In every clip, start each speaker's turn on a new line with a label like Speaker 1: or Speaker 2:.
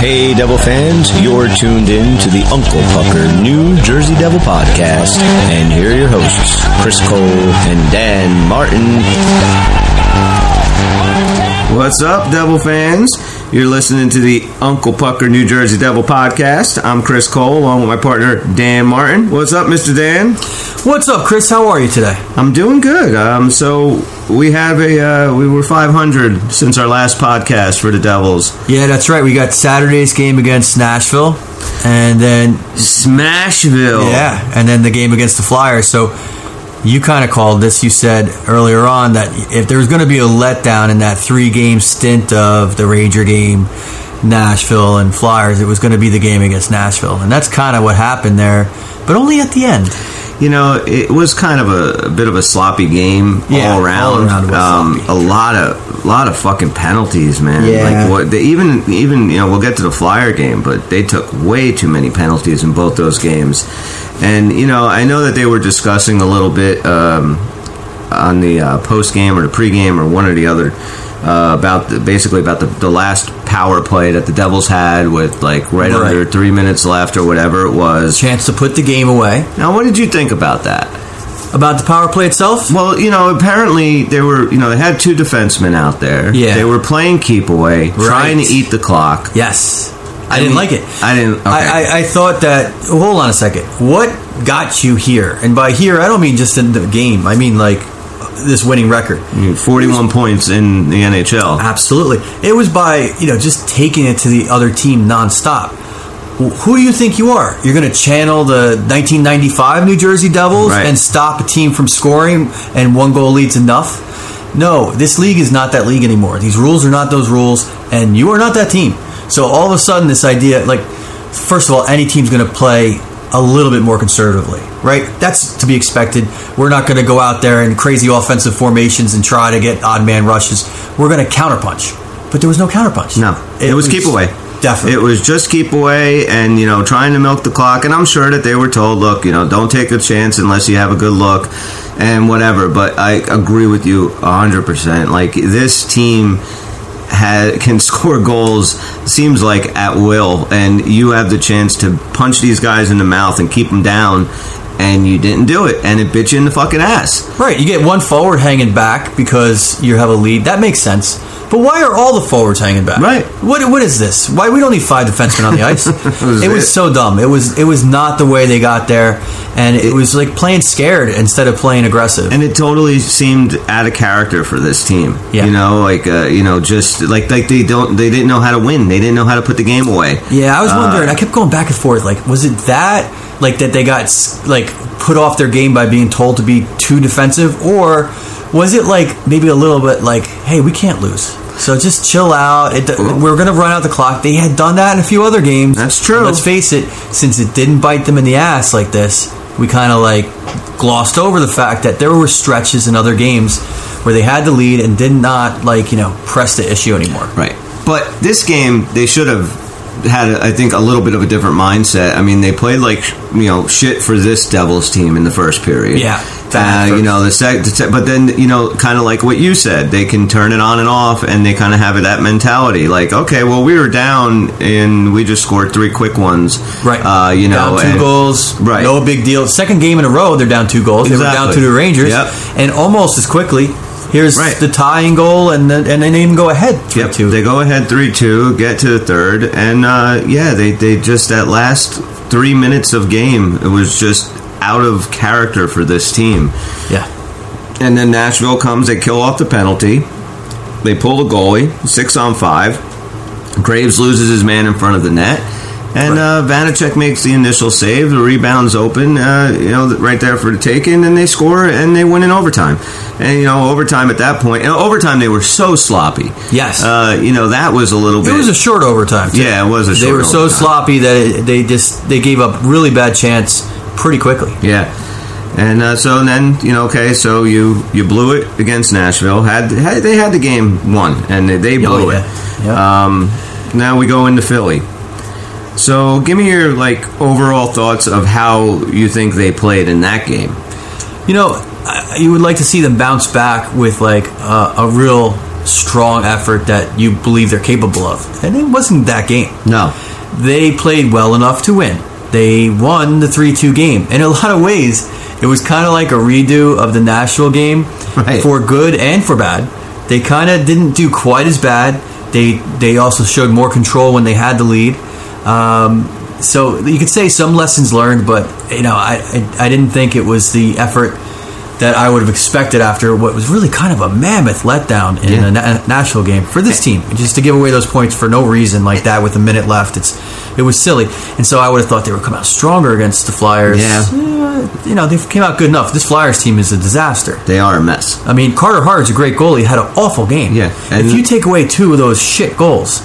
Speaker 1: Hey, Devil fans, you're tuned in to the Uncle Pucker New Jersey Devil Podcast. And here are your hosts, Chris Cole and Dan Martin.
Speaker 2: What's up, Devil fans? You're listening to the Uncle Pucker New Jersey Devil Podcast. I'm Chris Cole, along with my partner Dan Martin. What's up, Mr. Dan?
Speaker 3: What's up, Chris? How are you today?
Speaker 2: I'm doing good. Um, so we have a uh, we were 500 since our last podcast for the Devils.
Speaker 3: Yeah, that's right. We got Saturday's game against Nashville, and then
Speaker 2: Smashville.
Speaker 3: yeah, and then the game against the Flyers. So you kind of called this. You said earlier on that if there was going to be a letdown in that three-game stint of the Ranger game, Nashville and Flyers, it was going to be the game against Nashville, and that's kind of what happened there, but only at the end.
Speaker 2: You know, it was kind of a, a bit of a sloppy game
Speaker 3: Yeah,
Speaker 2: all
Speaker 3: all
Speaker 2: around.
Speaker 3: around it was
Speaker 2: um, a lot of lot of fucking penalties, man.
Speaker 3: Yeah.
Speaker 2: Like what they even even you know we'll get to the Flyer game, but they took way too many penalties in both those games. And you know, I know that they were discussing a little bit um, on the uh, post game or the pre game or one or the other. Uh, about the, basically about the, the last power play that the Devils had with like right,
Speaker 3: Right.
Speaker 2: under three minutes left or whatever it was.
Speaker 3: Chance to put the game away.
Speaker 2: Now, what did you think about that?
Speaker 3: About the power play itself,
Speaker 2: Well, you know, apparently they were, you know, they had two defensemen out there.
Speaker 3: Yeah.
Speaker 2: They were playing keep away, trying to eat the clock.
Speaker 3: yes, I,
Speaker 2: I
Speaker 3: didn't
Speaker 2: mean,
Speaker 3: like it.
Speaker 2: I didn't. Okay.
Speaker 3: I, I, I thought that. Hold on a second. What got you here? And by here, I don't mean just in the game. I mean like this winning record.
Speaker 2: Mean, 41 points in the NHL.
Speaker 3: Absolutely. It was by you know just taking it to the other team nonstop. Wh- Who do you think you are? You're going to channel the 1995 New Jersey Devils
Speaker 2: Right.
Speaker 3: and stop a team from scoring, and one goal leads enough? No, this league is not that league anymore. These rules are not those rules, and you are not that team. So all of a sudden, this idea, like, first of all, any team's going to play a little bit more conservatively, right? That's to be expected. We're not going to go out there in crazy offensive formations and try to get odd man rushes. We're going to counterpunch, but there was no counterpunch.
Speaker 2: No, it, was, keep away.
Speaker 3: Definitely.
Speaker 2: It was just keep away and, you know, trying to milk the clock. And I'm sure that they were told, look, you know, don't take a chance unless you have a good look and whatever. But I agree with you 100%. Like, this team can score goals, seems like, at will. And you have the chance to punch these guys in the mouth and keep them down. And you didn't do it. And it bit you in the fucking ass.
Speaker 3: Right, you get one forward hanging back because you have a lead. That makes sense. But why are all the forwards hanging back?
Speaker 2: Right.
Speaker 3: What what is this? Why we don't need five defensemen on the ice?
Speaker 2: was
Speaker 3: it was so dumb. It was it was not the way they got there, and it, was like playing scared instead of playing aggressive.
Speaker 2: and it totally seemed out of character for this team.
Speaker 3: Yeah.
Speaker 2: You know, like uh, you know, just like like they don't they didn't know how to win. They didn't know how to put the game away.
Speaker 3: yeah, I was
Speaker 2: Uh,
Speaker 3: wondering. I kept going back and forth. Like, was it that like that they got like put off their game by being told to be too defensive, or was it like maybe a little bit like, hey, we can't lose. So just chill out. It, we're going to run out the clock. They had done that in a few other games.
Speaker 2: That's true.
Speaker 3: And let's face it, since it didn't bite them in the ass like this, we kind of like glossed over the fact that there were stretches in other games where they had the lead and did not like you know press the issue anymore.
Speaker 2: Right. But this game, they should have had, I think, a little bit of a different mindset. I mean, they played like you know shit for this Devils team in the first period.
Speaker 3: Yeah.
Speaker 2: Uh, you know the sec, the sec- but then you know, kind of like what you said, they can turn it on and off, and they kind of have it that mentality. Like, okay, well, we were down, and we just scored three quick ones.
Speaker 3: Right.
Speaker 2: Uh, you know,
Speaker 3: down two
Speaker 2: and-
Speaker 3: goals.
Speaker 2: Right.
Speaker 3: No big deal. Second game in a row, they're down two goals. They were down to the Rangers,
Speaker 2: Yep.
Speaker 3: and almost as quickly. Here's
Speaker 2: Right.
Speaker 3: the tying goal, and then and then even go ahead three
Speaker 2: Yep,
Speaker 3: two.
Speaker 2: they go ahead three two, get to the third, and uh, yeah, they they just that last three minutes of game, it was just out of character for this team.
Speaker 3: yeah.
Speaker 2: And then Nashville comes, they kill off the penalty, they pull the goalie, six on five. Graves loses his man in front of the net. And uh, Vanecek makes the initial save. The rebound's open, uh, you know, right there for the taking, and then they score and they win in overtime. And you know, overtime at that point, and overtime they were so sloppy.
Speaker 3: Yes.
Speaker 2: uh, you know that was a little bit.
Speaker 3: It was a short overtime. too.
Speaker 2: Yeah, it was a short.
Speaker 3: They were so sloppy that it, they just they gave up really bad chance pretty quickly.
Speaker 2: Yeah. And uh, so then you know, okay, so you you blew it against Nashville. Had, had they had the game won, and they, they blew
Speaker 3: Oh, yeah.
Speaker 2: it.
Speaker 3: Yeah.
Speaker 2: Um, now we go into Philly. So give me your like overall thoughts of how you think they played in that game.
Speaker 3: You know, you would like to see them bounce back with like a, a real strong effort that you believe they're capable of. And it wasn't that game.
Speaker 2: No.
Speaker 3: They played well enough to win. They won the 3 2 game. In a lot of ways, it was kind of like a redo of the Nashville game
Speaker 2: Right.
Speaker 3: for good and for bad. They kind of didn't do quite as bad. They they also showed more control when they had the lead. Um, so you could say some lessons learned, but you know I, I I didn't think it was the effort that I would have expected after what was really kind of a mammoth letdown in
Speaker 2: Yeah.
Speaker 3: a na- Nashville game for this team. Just to give away those points for no reason like that with a minute left, it's it was silly. And so I would have thought they would come out stronger against the Flyers.
Speaker 2: Yeah.
Speaker 3: Eh, you know they came out good enough. This Flyers team is a disaster.
Speaker 2: They are a mess.
Speaker 3: I mean, Carter Hart's a great goalie. Had an awful game.
Speaker 2: Yeah, and-
Speaker 3: if you take away two of those shit goals,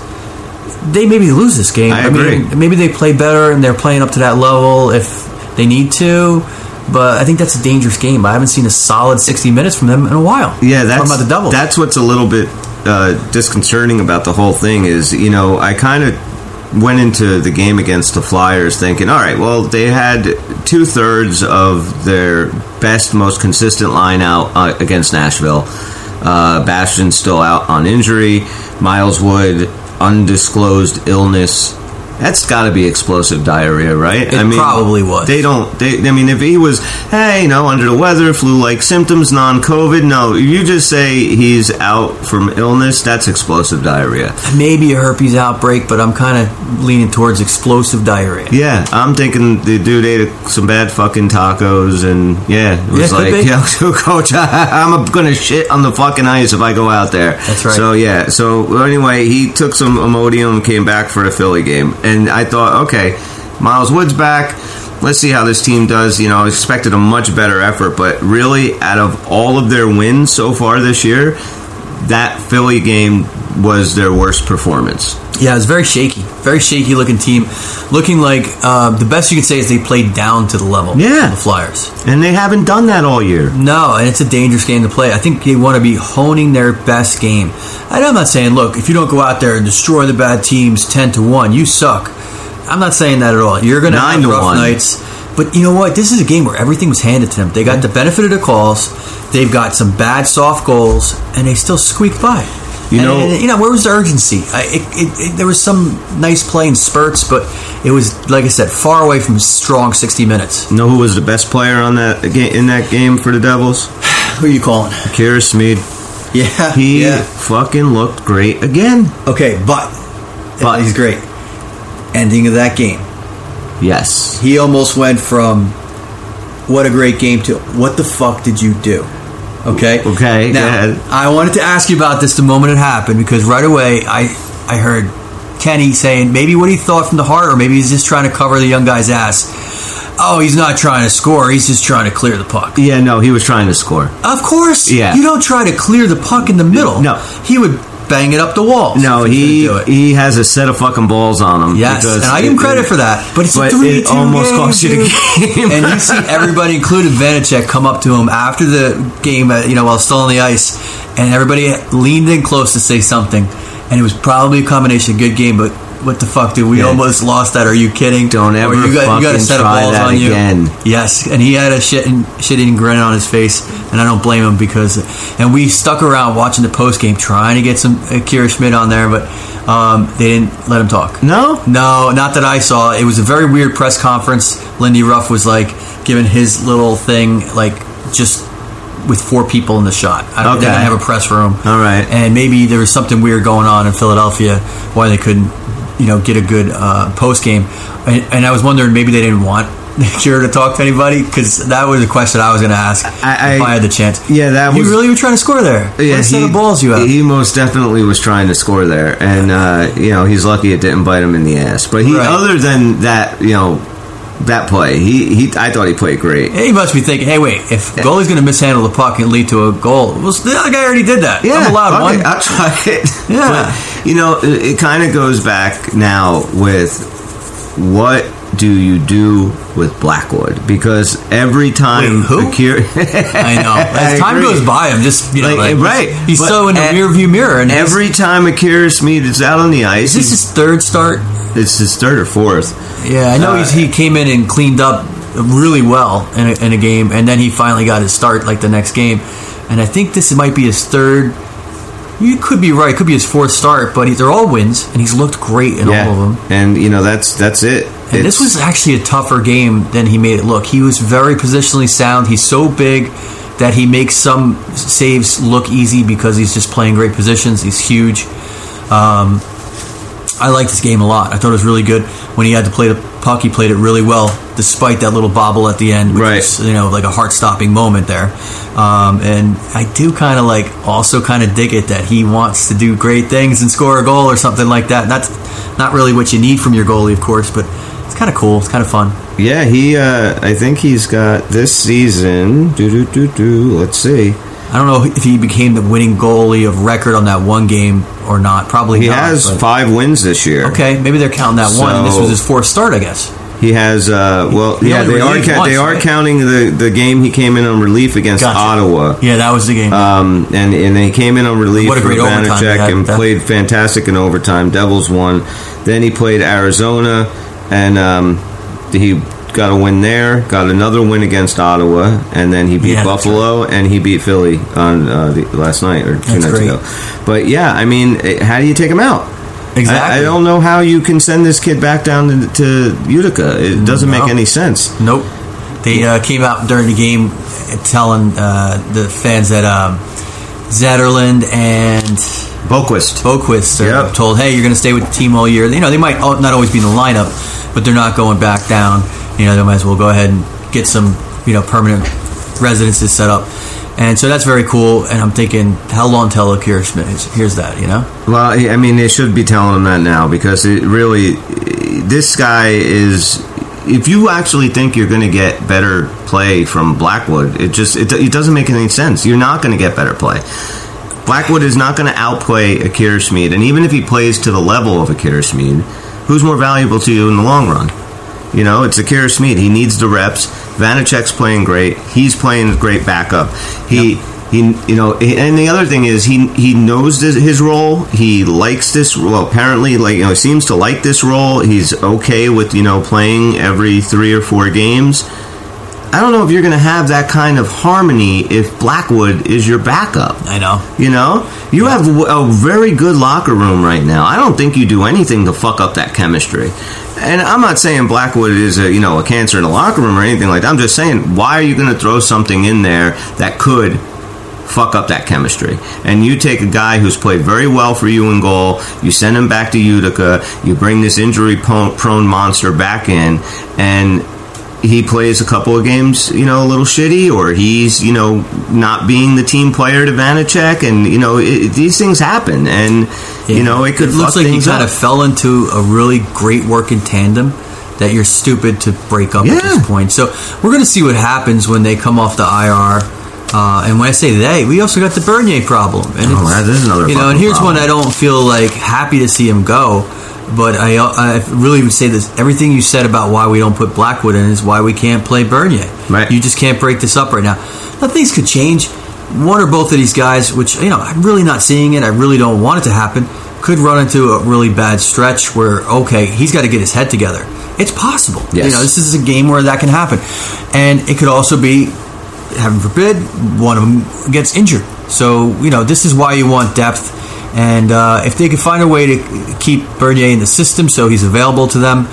Speaker 3: they maybe lose this game.
Speaker 2: I agree.
Speaker 3: mean, maybe they play better and they're playing up to that level if they need to. But I think that's a dangerous game. I haven't seen a solid sixty minutes from them in a while.
Speaker 2: Yeah, that's
Speaker 3: about the double.
Speaker 2: That's what's a little bit uh, disconcerting about the whole thing is, you know, I kind of went into the game against the Flyers thinking, all right, well, they had two thirds of their best, most consistent line out uh, against Nashville. Uh, Bastian's still out on injury. Miles Wood, undisclosed illness. That's got to be explosive diarrhea, right?
Speaker 3: It probably was.
Speaker 2: They don't. They, I mean, if he was, hey, you know, under the weather, flu-like symptoms, non-COVID, no. You just say he's out from illness. That's explosive diarrhea.
Speaker 3: maybe a herpes outbreak, but I'm kind of leaning towards explosive diarrhea.
Speaker 2: Yeah, I'm thinking the dude ate some bad fucking tacos, and yeah, it was
Speaker 3: Yeah,
Speaker 2: like, yo, coach, I'm gonna shit on the fucking ice if I go out there.
Speaker 3: That's right.
Speaker 2: So yeah, so anyway, he took some Imodium, came back for a Philly game, and I thought, okay, Miles Wood's back. Let's see how this team does. You know, I expected a much better effort, but really, out of all of their wins so far this year, that Philly game was their worst performance.
Speaker 3: Yeah, it was very shaky, very shaky looking team. Looking like uh, the best you can say is they played down to the level.
Speaker 2: Yeah.
Speaker 3: the Flyers.
Speaker 2: And they haven't done that all year.
Speaker 3: No, and it's a dangerous game to play. I think they want to be honing their best game. And I'm not saying, look, if you don't go out there and destroy the bad teams ten to one, you suck. I'm not saying that at all. You're going to have rough
Speaker 2: one.
Speaker 3: nights, but you know what? This is a game where everything was handed to them. They got the benefit of the calls. They've got some bad soft goals, and they still squeaked by.
Speaker 2: You know-
Speaker 3: and, you know, where was the urgency? I, it, it, it, there was some nice play in spurts, but it was, like I said, far away from strong 60 minutes.
Speaker 2: Know who was the best player on that in that game for the Devils?
Speaker 3: Who are you calling?
Speaker 2: Kira Schmid.
Speaker 3: Yeah,
Speaker 2: He
Speaker 3: yeah.
Speaker 2: fucking looked great again.
Speaker 3: Okay, but
Speaker 2: But-
Speaker 3: he's great. Ending of that game,
Speaker 2: Yes.
Speaker 3: he almost went from what a great game to what the fuck did you do? Okay.
Speaker 2: Okay,
Speaker 3: Now. I wanted to ask you about this the moment it happened because right away I I heard Kenny saying maybe what he thought from the heart or maybe he's just trying to cover the young guy's ass. Oh, he's not trying to score. He's just trying to clear the puck.
Speaker 2: Yeah, no, he was trying to score.
Speaker 3: Of course.
Speaker 2: Yeah.
Speaker 3: You don't try to clear the puck in the middle.
Speaker 2: No.
Speaker 3: He would bang it up the wall.
Speaker 2: No, he
Speaker 3: was gonna do it.
Speaker 2: he has a set of fucking balls on him.
Speaker 3: Yes, and I give him
Speaker 2: it-
Speaker 3: credit for that. But it's
Speaker 2: but
Speaker 3: a three
Speaker 2: it almost cost you the game.
Speaker 3: and you see everybody, including Vanecek, come up to him after the game, uh, you know, while still on the ice, and everybody leaned in close to say something. And it was probably a combination of good game, but what the fuck, dude? We
Speaker 2: Yeah.
Speaker 3: almost lost that. Are you kidding?
Speaker 2: Don't
Speaker 3: Or
Speaker 2: ever
Speaker 3: you got, you got a
Speaker 2: fucking
Speaker 3: set of balls
Speaker 2: that
Speaker 3: on you.
Speaker 2: again.
Speaker 3: Yes, and he had a shit shit eating grin on his face, and I don't blame him because. And we stuck around watching the post game, trying to get some uh, Kira Schmid on there, but um, they didn't let him talk.
Speaker 2: No?
Speaker 3: No, not that I saw. It was a very weird press conference. Lindy Ruff was like giving his little thing, like just with four people in the shot. I don't,
Speaker 2: Okay.
Speaker 3: didn't have a press room.
Speaker 2: All right.
Speaker 3: And maybe there was something weird going on in Philadelphia why they couldn't, you know, get a good uh, post game. And, and I was wondering maybe they didn't want Kira to talk to anybody because that was a question I was going to ask
Speaker 2: I-
Speaker 3: if
Speaker 2: I-
Speaker 3: I had the chance.
Speaker 2: Yeah, that was
Speaker 3: you
Speaker 2: was-
Speaker 3: really were trying to score there. what a set of balls you have.
Speaker 2: He most definitely was trying to score there, and uh, you know he's lucky it didn't bite him in the ass. But he,
Speaker 3: Right.
Speaker 2: other than that, you know, that play, he, he I thought he played great.
Speaker 3: He must be thinking, hey, wait, if goalie's going to mishandle the puck and lead to a goal, well, the other guy already did that. Yeah, I'm allowed one.
Speaker 2: it, I'll try it.
Speaker 3: Yeah.
Speaker 2: But, you know, it, it kind of goes back now with what do you do with Blackwood? Because every time
Speaker 3: Wait, who? I know.
Speaker 2: I
Speaker 3: As time
Speaker 2: agree.
Speaker 3: goes by, I'm just, you know,
Speaker 2: Like,
Speaker 3: like,
Speaker 2: right.
Speaker 3: He's, he's so in the
Speaker 2: at-
Speaker 3: rear view mirror. And
Speaker 2: every time Akira Schmid is out on the ice,
Speaker 3: is this his third start?
Speaker 2: It's his third or fourth.
Speaker 3: Yeah, I know
Speaker 2: Uh,
Speaker 3: he's, he came in and cleaned up really well in a, in a game, and then he finally got his start like the next game. And I think this might be his third. You could be right; it could be his fourth start, but he, they're all wins, and he's looked great in
Speaker 2: yeah,
Speaker 3: all of them.
Speaker 2: and you know that's that's it.
Speaker 3: And this was actually a tougher game than he made it look. He was very positionally sound. He's so big that he makes some saves look easy because he's just playing great positions. He's huge. Um, I like this game a lot. I thought it was really good when he had to play the puck. He played it really well, despite that little bobble at the end, which
Speaker 2: Right.
Speaker 3: was you know like a heart stopping moment there. Um, and I do kind of like also kind of dig it that he wants to do great things and score a goal or something like that. And that's not really what you need from your goalie, of course, but it's kind of cool. It's kind of fun.
Speaker 2: Yeah, he. Uh, I think he's got this season. Do do do do. Let's see.
Speaker 3: I don't know if he became the winning goalie of record on that one game or not. Probably
Speaker 2: He
Speaker 3: not.
Speaker 2: has
Speaker 3: but-
Speaker 2: five wins this year.
Speaker 3: Okay, maybe they're counting that one. This was his fourth start, I guess.
Speaker 2: He has. Uh, well,
Speaker 3: He
Speaker 2: yeah, they are. Ca- they are
Speaker 3: right?
Speaker 2: counting the the game he came in on relief against
Speaker 3: Gotcha.
Speaker 2: Ottawa.
Speaker 3: Yeah, that was the game.
Speaker 2: Um, and and he came in on relief
Speaker 3: What a
Speaker 2: for
Speaker 3: great he Vanecek
Speaker 2: and
Speaker 3: that.
Speaker 2: played fantastic in overtime. Devils won. Then he played Arizona, and um, he got a win there. Got another win against Ottawa, and then he beat
Speaker 3: Yeah,
Speaker 2: Buffalo and he beat Philly on uh, the, last night or two
Speaker 3: That's
Speaker 2: nights
Speaker 3: great.
Speaker 2: ago. But yeah, I mean, eh, how do you take him out?
Speaker 3: exactly.
Speaker 2: I, I don't know how you can send this kid back down to, to Utica. It doesn't
Speaker 3: No.
Speaker 2: make any sense.
Speaker 3: Nope. They uh, came out during the game telling uh, the fans that um, Zetterlund and
Speaker 2: Boqvist.
Speaker 3: Boqvist are
Speaker 2: Yep.
Speaker 3: told, "Hey, you're going to stay with the team all year." You know, they might not always be in the lineup, but they're not going back down. You know, they might as well go ahead and get some, you know, permanent residences set up. And so that's very cool. And I'm thinking, how long till Akira is- hears that? You know,
Speaker 2: Well, I mean, they should be telling him that now because it really, this guy is. If you actually think you're going to get better play from Blackwood, it just it, it doesn't make any sense. You're not going to get better play. Blackwood is not going to outplay Akira Schmid, and even if he plays to the level of Akira Schmid, who's more valuable to you in the long run? You know, it's Akira Schmid. He needs the reps. Vanecek's playing great. He's playing great backup. He. He, you know, and the other thing is he he knows this, his role. He likes this. Well, apparently, like you know, he seems to like this role. He's okay with you know playing every three or four games. I don't know if you're going to have that kind of harmony if Blackwood is your backup.
Speaker 3: I know.
Speaker 2: You know, you have a very good locker room right now. I don't think you do anything to fuck up that chemistry. And I'm not saying Blackwood is a you know a cancer in the locker room or anything like that. I'm just saying, why are you going to throw something in there that could fuck up that chemistry? And you take a guy who's played very well for you in goal, you send him back to Utica, you bring this injury prone monster back in, and he plays a couple of games, you know, a little shitty, or he's, you know, not being the team player to Vanecek, and you know, it, these things happen, and you know, it could.
Speaker 3: It looks like he kind of fell into a really great working tandem that you're stupid to break up at this point. So we're going to see what happens when they come off the IR. Uh, and when I say they, we also got the Bernier problem. And
Speaker 2: Oh, that is another
Speaker 3: You know, and here's
Speaker 2: problem.
Speaker 3: one I don't feel like happy to see him go. But I, I really would say this: everything you said about why we don't put Blackwood in is why we can't play Bernier.
Speaker 2: Right.
Speaker 3: You just can't break this up right now. Now things could change. One or both of these guys, which you know, I'm really not seeing it. I really don't want it to happen. Could run into a really bad stretch where okay, he's got to get his head together. It's possible.
Speaker 2: Yes.
Speaker 3: You know, this is a game where that can happen, and it could also be, heaven forbid, one of them gets injured. So you know, this is why you want depth. And uh, if they could find a way to keep Bernier in the system so he's available to them,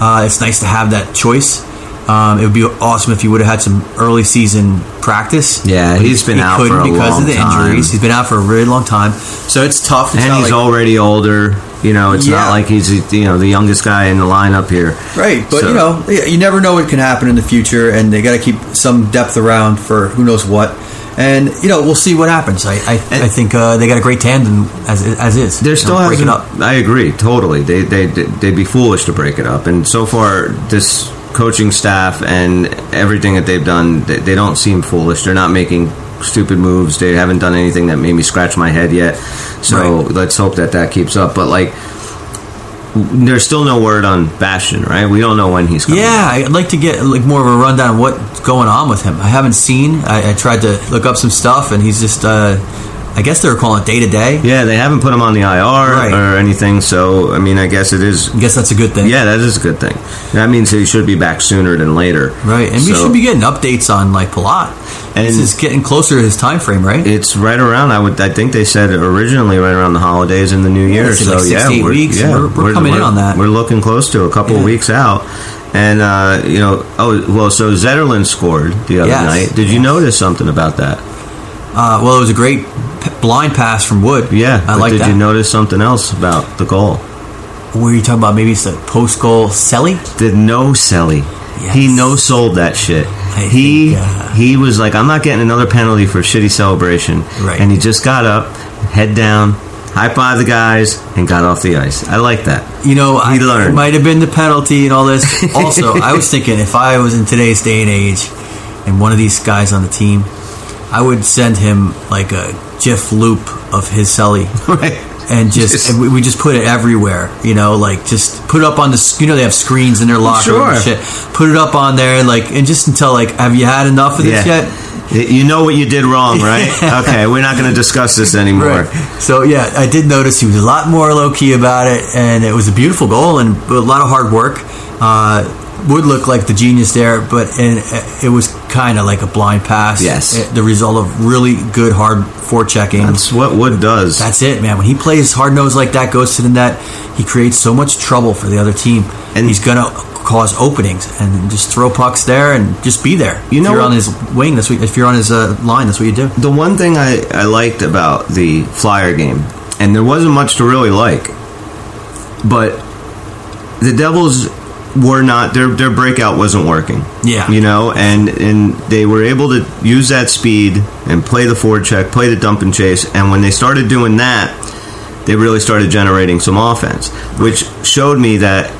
Speaker 3: uh, it's nice to have that choice. Um, it would be awesome if he would have had some early season practice.
Speaker 2: Yeah,
Speaker 3: But
Speaker 2: he's been
Speaker 3: he
Speaker 2: out
Speaker 3: couldn't
Speaker 2: for a
Speaker 3: because
Speaker 2: long
Speaker 3: of the
Speaker 2: time.
Speaker 3: injuries. He's been out for a really long time, so it's tough. It's
Speaker 2: and he's
Speaker 3: like-
Speaker 2: already older. You know, it's
Speaker 3: Yeah.
Speaker 2: not like he's you know the youngest guy in the lineup here.
Speaker 3: Right, but
Speaker 2: So-
Speaker 3: you know, you never know what can happen in the future, and they got to keep some depth around for who knows what. And you know, we'll see what happens. I I, I think uh, they got a great tandem as as is. They're
Speaker 2: still
Speaker 3: know, break up.
Speaker 2: I agree totally. They they they'd be foolish to break it up. And so far, this coaching staff and everything that they've done, they, they don't seem foolish. They're not making stupid moves. They haven't done anything that made me scratch my head yet. So
Speaker 3: Right.
Speaker 2: let's hope that that keeps up. But like. There's still no word on Bastian, right? We don't know when he's coming.
Speaker 3: Yeah, I'd like to get like more of a rundown of what's going on with him. I haven't seen. I, I tried to look up some stuff, and he's just uh, I guess they were calling it day to day.
Speaker 2: Yeah, they haven't put him on the IR
Speaker 3: Right.
Speaker 2: or anything. So I mean, I guess it is.
Speaker 3: I guess that's a good thing.
Speaker 2: Yeah, that is a good thing. That means he should be back sooner than later.
Speaker 3: Right, and we should be getting updates on like Palat.
Speaker 2: And-
Speaker 3: this is getting closer to his time frame, right?
Speaker 2: It's right around. I would. I think they said originally right around the holidays and the New Year.
Speaker 3: said
Speaker 2: so
Speaker 3: like six
Speaker 2: yeah, we're,
Speaker 3: weeks.
Speaker 2: Yeah,
Speaker 3: We're- we're coming in on that.
Speaker 2: We're looking close to a couple
Speaker 3: Yeah.
Speaker 2: weeks out. And uh, you know, oh well. So Zetterlund scored the other
Speaker 3: Yes.
Speaker 2: night. Did you notice something about that?
Speaker 3: Uh, well, it was a great p- blind pass from Wood.
Speaker 2: Yeah,
Speaker 3: I like
Speaker 2: did
Speaker 3: that.
Speaker 2: you notice something else about the goal?
Speaker 3: What are you talking about? Maybe it's the post goal Selly.
Speaker 2: Did no Selly.
Speaker 3: Yes.
Speaker 2: He no sold that shit.
Speaker 3: I
Speaker 2: he
Speaker 3: think, uh,
Speaker 2: he was like, I'm not getting another penalty for shitty celebration.
Speaker 3: Right.
Speaker 2: And he just got up, head down, high five the guys, and got off the ice. I like that.
Speaker 3: You know, I,
Speaker 2: learned.
Speaker 3: it might have been the penalty and all this. Also, I was thinking if I was in today's day and age, and one of these guys on the team, I would send him like a GIF loop of his Selly.
Speaker 2: Right.
Speaker 3: And just, and we, we just put it everywhere. You know, like just put it up on the you know they have screens in their locker room and shit. Put it up on there, like and just until like, have you had enough of this
Speaker 2: Yeah.
Speaker 3: yet?
Speaker 2: You know what you did wrong, right? okay, we're not going to discuss this anymore.
Speaker 3: So yeah, I did notice he was a lot more low key about it, and it was a beautiful goal and a lot of hard work. Uh, would look like the genius there, but and it was kind of like a blind pass.
Speaker 2: Yes.
Speaker 3: It- the result of really good hard forechecking.
Speaker 2: That's what Wood does.
Speaker 3: That's it, man. When he plays hard nose like that, goes to the net, he creates so much trouble for the other team,
Speaker 2: And-
Speaker 3: he's gonna cause openings and just throw pucks there and just be there.
Speaker 2: You know
Speaker 3: if you're on his wing, that's what, if you're on his uh, line, that's what you do.
Speaker 2: the one thing I, I liked about the Flyer game, and there wasn't much to really like, but the Devils were not their their breakout wasn't working.
Speaker 3: Yeah.
Speaker 2: you know, and and they were able to use that speed and play the forward check, play the dump and chase, and when they started doing that, they really started generating some offense, which showed me that.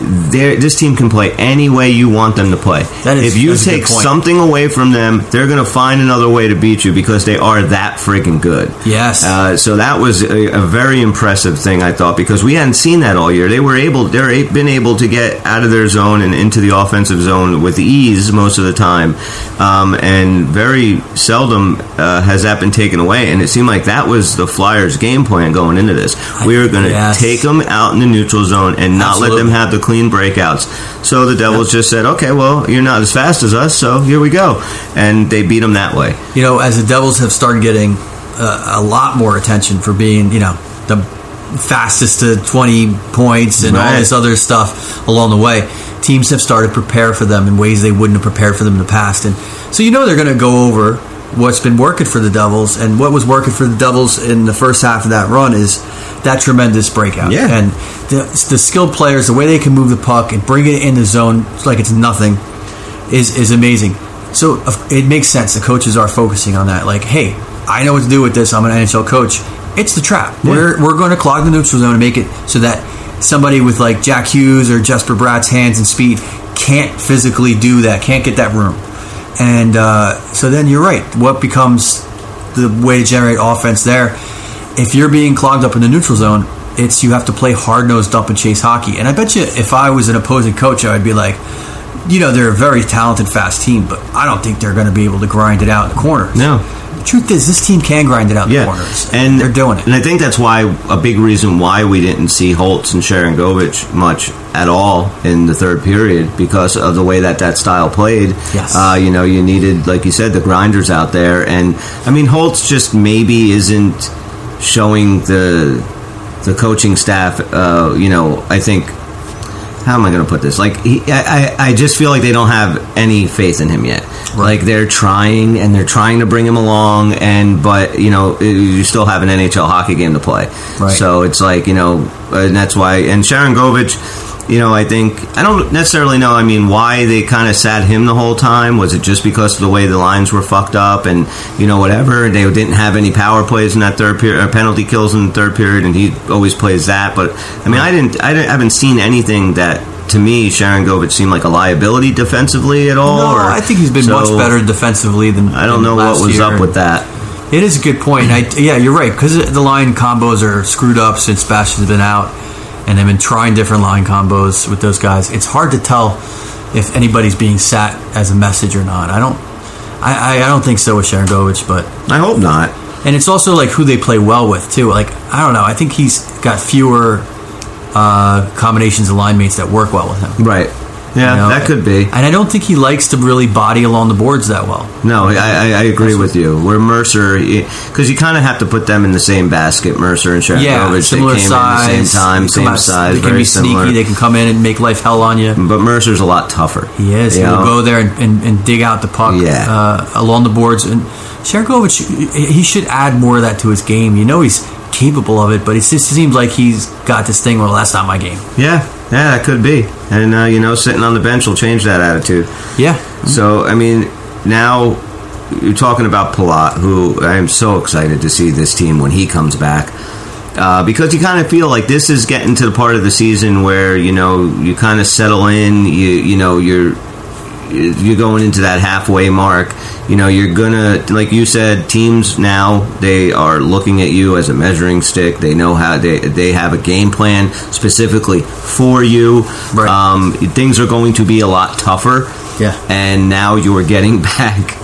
Speaker 2: This team can play any way you want them to play.
Speaker 3: That is-
Speaker 2: if you
Speaker 3: that's a good
Speaker 2: take something away from them, they're going to find another way to beat you because they are that freaking good.
Speaker 3: Yes.
Speaker 2: Uh, so that was a, a very impressive thing, I thought, because we hadn't seen that all year. They were able, they're been able to get out of their zone and into the offensive zone with ease most of the time, um, and very seldom uh, has that been taken away. And it seemed like that was the Flyers' game plan going into this. We were going to
Speaker 3: Yes.
Speaker 2: take them out in the neutral zone and not let them have the clean breakouts. So the Devils just said, "Okay, well, you're not as fast as us, so here we go," and they beat them that way.
Speaker 3: you know, as the Devils have started getting uh, a lot more attention for being, you know, the fastest to 20 points and all this other stuff along the way, teams have started to prepare for them in ways they wouldn't have prepared for them in the past. And so you know they're going to go over what's been working for the Devils. And what was working for the Devils in the first half of that run is that tremendous breakout.
Speaker 2: Yeah.
Speaker 3: And the, the skilled players, the way they can move the puck and bring it in the zone like it's nothing is is amazing. So it makes sense. The coaches are focusing on that. Like, hey, I know what to do with this. I'm an NHL coach. It's the trap. We're we're going to clog the neutral zone and make it so that somebody with like Jack Hughes or Jesper Bratt's hands and speed can't physically do that. Can't get that room. And uh, so then you're right. What becomes the way to generate offense there? If you're being clogged up in the neutral zone, it's you have to play hard nosed dump and chase hockey. And I bet you if I was an opposing coach, I would be like, you know, they're a very talented, fast team, but I don't think they're going to be able to grind it out in the corners.
Speaker 2: No.
Speaker 3: The truth is, this team can grind it out in
Speaker 2: Yeah,
Speaker 3: the corners,
Speaker 2: and
Speaker 3: they're doing it.
Speaker 2: And I think that's why a big reason why we didn't see Holtz and Sharangovich much at all in the third period because of the way that that style played.
Speaker 3: Yes.
Speaker 2: uh, you know, you needed, like you said, the grinders out there, and I mean, Holtz just maybe isn't showing the the coaching staff. Uh, you know, I think. How am I going to put this? Like, he, I, I just feel like they don't have any faith in him yet. Like they're trying and they're trying to bring him along, and but you know you still have an NHL hockey game to play.
Speaker 3: Right.
Speaker 2: So it's like you know, and that's why. And Sharangovich, you know, I think I don't necessarily know. I mean, why they kind of sat him the whole time? Was it just because of the way the lines were fucked up, and you know whatever? They didn't have any power plays in that third period, or uh, penalty kills in the third period, and he always plays that. But I mean, I didn't, I didn't, I haven't seen anything that. To me, Sharangovich seemed like a liability defensively at all.
Speaker 3: no,
Speaker 2: or,
Speaker 3: I think he's been
Speaker 2: so
Speaker 3: much better defensively than
Speaker 2: I don't
Speaker 3: than
Speaker 2: know what was
Speaker 3: year.
Speaker 2: up with that.
Speaker 3: It is a good point. I, yeah, you're right because the line combos are screwed up since Bastian's been out, and they've been trying different line combos with those guys. It's hard to tell if anybody's being sat as a message or not. I don't. I, I, I don't think so with Sharangovich, but
Speaker 2: I hope not.
Speaker 3: and it's also like who they play well with too. Like I don't know. I think he's got fewer uh, combinations of line mates that work well with him.
Speaker 2: Right. Yeah,
Speaker 3: You know?
Speaker 2: that could be.
Speaker 3: And I don't think he likes to really body along the boards that well.
Speaker 2: No, I, I, I agree with you. Where Mercer, because you kind of have to put them in the same basket. Mercer and Sharangovich,
Speaker 3: Yeah,
Speaker 2: they
Speaker 3: similar
Speaker 2: came
Speaker 3: size.
Speaker 2: in the same time, same
Speaker 3: out-
Speaker 2: size,
Speaker 3: They can be
Speaker 2: similar.
Speaker 3: sneaky. They can come in and make life hell on you.
Speaker 2: but Mercer's a lot tougher.
Speaker 3: He is. He will go there and, and, and dig out the puck
Speaker 2: Yeah.
Speaker 3: uh, along the boards. And Sharangovich, he should add more of that to his game. You know he's capable of it, but it just seems like he's got this thing. Well, that's not my game.
Speaker 2: Yeah, yeah, that could be. And uh, you know, sitting on the bench will change that attitude.
Speaker 3: Yeah,
Speaker 2: So, I mean, now you're talking about Palat, who I am so excited to see this team when he comes back. Uh, because you kind of feel like this is getting to the part of the season where you know you kind of settle in. You you know you're you're going into that halfway mark. You know you're gonna like you said, teams now they are looking at you as a measuring stick. They know how they they have a game plan specifically for you.
Speaker 3: Right.
Speaker 2: Um, things are going to be a lot tougher
Speaker 3: Yeah.
Speaker 2: and now you are getting back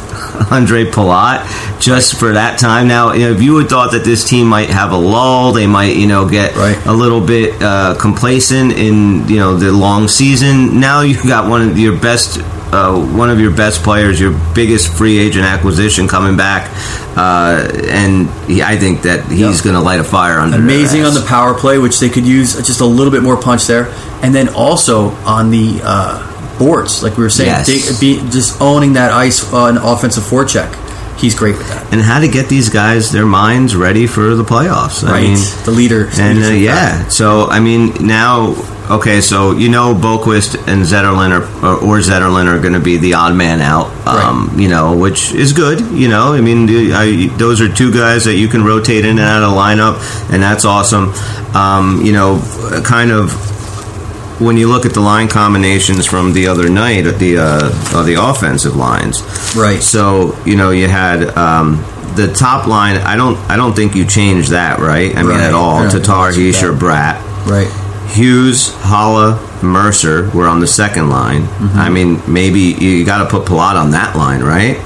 Speaker 2: Andre Palat just for that time. Now, you know, if you had thought that this team might have a lull, they might, you know, get
Speaker 3: Right.
Speaker 2: a little bit uh, complacent in, you know, the long season. Now you've got one of your best. Uh, one of your best players, your biggest free agent acquisition coming back, uh, and he, I think that he's
Speaker 3: Yeah.
Speaker 2: going to light a fire under. their
Speaker 3: amazing on the power play, which they could use just a little bit more punch there, and then also on the uh, boards, like we were saying,
Speaker 2: Yes.
Speaker 3: they, be, just owning that ice uh, an offensive forecheck. He's great with that.
Speaker 2: and how to get these guys their minds ready for the playoffs. I
Speaker 3: Right,
Speaker 2: mean,
Speaker 3: the leader.
Speaker 2: And uh, yeah, so I mean now, okay, so you know Boqvist and Zetterlund are, or, or Zetterlund are going to be the odd man out, um, you know, which is good. You know, I mean, I, those are two guys that you can rotate in and out of the lineup, and that's awesome. Um, you know, kind of when you look at the line combinations from the other night at the uh, uh, the offensive lines,
Speaker 3: Right.
Speaker 2: So you know you had um, the top line. I don't I don't think you changed that, right? I mean
Speaker 3: Right.
Speaker 2: at all.
Speaker 3: Yeah,
Speaker 2: Tatar, Hischier,
Speaker 3: bad.
Speaker 2: Bratt,
Speaker 3: right.
Speaker 2: Hughes, Haula, Mercer were on the second line.
Speaker 3: Mm-hmm.
Speaker 2: I mean maybe you got to put Palat on that line, right?